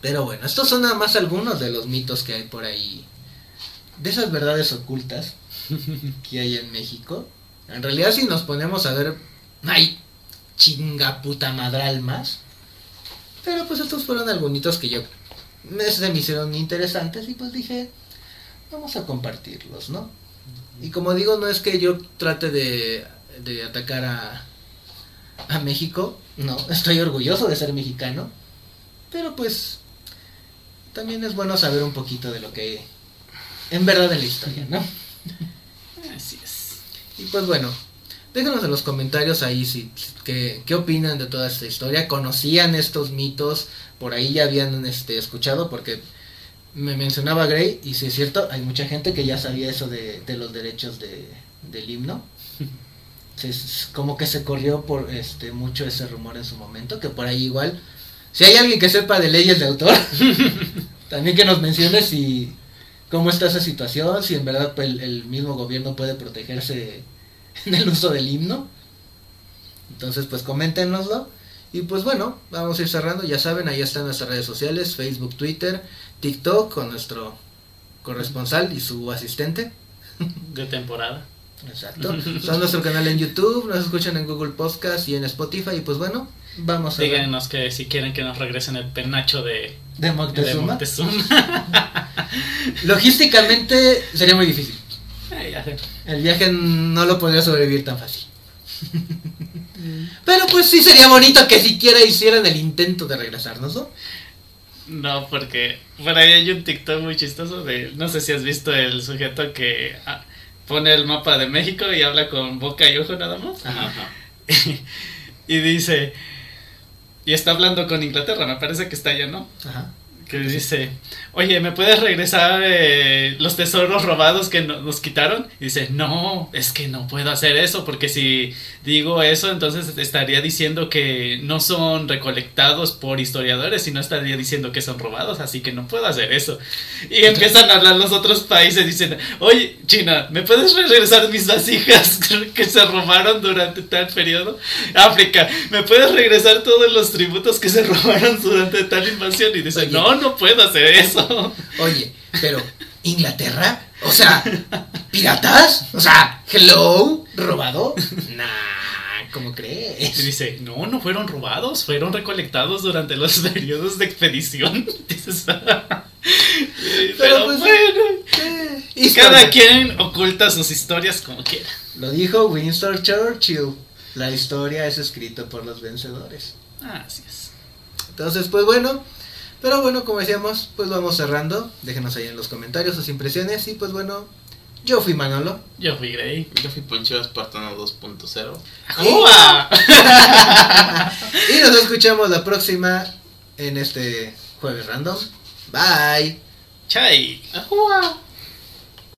Pero bueno, estos son nada más algunos de los mitos que hay por ahí. De esas verdades ocultas que hay en México. En realidad si nos ponemos a ver, hay chinga puta madral más. Pero pues estos fueron algunos que yo se me hicieron interesantes y pues dije, vamos a compartirlos, ¿no? Y como digo, no es que yo trate de, de atacar a, a México, no, estoy orgulloso de ser mexicano, pero pues también es bueno saber un poquito de lo que en verdad en la historia, ¿no?
Así es.
Y pues bueno, déjenos en los comentarios ahí si qué, qué opinan de toda esta historia, conocían estos mitos, por ahí ya habían este escuchado porque me mencionaba Gray y si es cierto, hay mucha gente que ya sabía eso de, de los derechos de, del himno. Se- como que se corrió por este mucho ese rumor en su momento, que por ahí igual, si hay alguien que sepa de leyes de autor, también que nos mencione si cómo está esa situación, si en verdad pues, el, el mismo gobierno puede protegerse en el uso del himno. Entonces, pues coméntenoslo. Y pues bueno, vamos a ir cerrando. Ya saben, ahí están nuestras redes sociales, Facebook, Twitter, TikTok con nuestro corresponsal y su asistente.
De temporada.
Exacto. Son nuestro canal en YouTube, nos escuchan en Google Podcast y en Spotify. Y pues bueno, vamos a ver.
Díganos que si quieren que nos regresen el penacho de,
De
de
Moctezuma.
Moctezuma.
Logísticamente sería muy difícil.
Ay, ya sé.
El viaje no lo podría sobrevivir tan fácil. Pero pues sí sería bonito que siquiera hicieran el intento de regresarnos, ¿no?
No, porque por ahí hay un TikTok muy chistoso de, no sé si has visto el sujeto que ah, pone el mapa de México y habla con boca y ojo nada más.
Ajá.
Ajá.
y dice, y está hablando con Inglaterra, me parece que está allá, ¿no?
Ajá.
Que dice, oye, ¿me puedes regresar eh, los tesoros robados que no- nos quitaron? Y dice, no, es que no puedo hacer eso, porque si digo eso, entonces estaría diciendo que no son recolectados por historiadores, sino estaría diciendo que son robados, así que no puedo hacer eso. Y empiezan a hablar los otros países, dicen, oye, China, ¿me puedes regresar mis vasijas que se robaron durante tal periodo? África, ¿me puedes regresar todos los tributos que se robaron durante tal invasión? Y dice,
Oye.
no, no puedo hacer eso.
Oye, pero ¿Inglaterra? O sea, ¿piratas? O sea, hello, robado. Nah, ¿cómo
Y
crees?
dice, no, no fueron robados, fueron recolectados durante los periodos de expedición. Pero,
pues,
bueno,
Eh,
cada quien oculta sus historias como quiera.
Lo dijo Winston Churchill. La historia es escrita por los vencedores.
Así es.
Entonces, pues bueno. Pero bueno, como decíamos, pues vamos cerrando. Déjenos ahí en los comentarios sus impresiones. Y pues bueno, yo fui Manolo.
Yo fui Grey.
Yo fui Poncho Espartano 2.0.
¡Ajúa!
y nos escuchamos la próxima en este jueves random. Bye.
¡Chay!
¡Ajúa!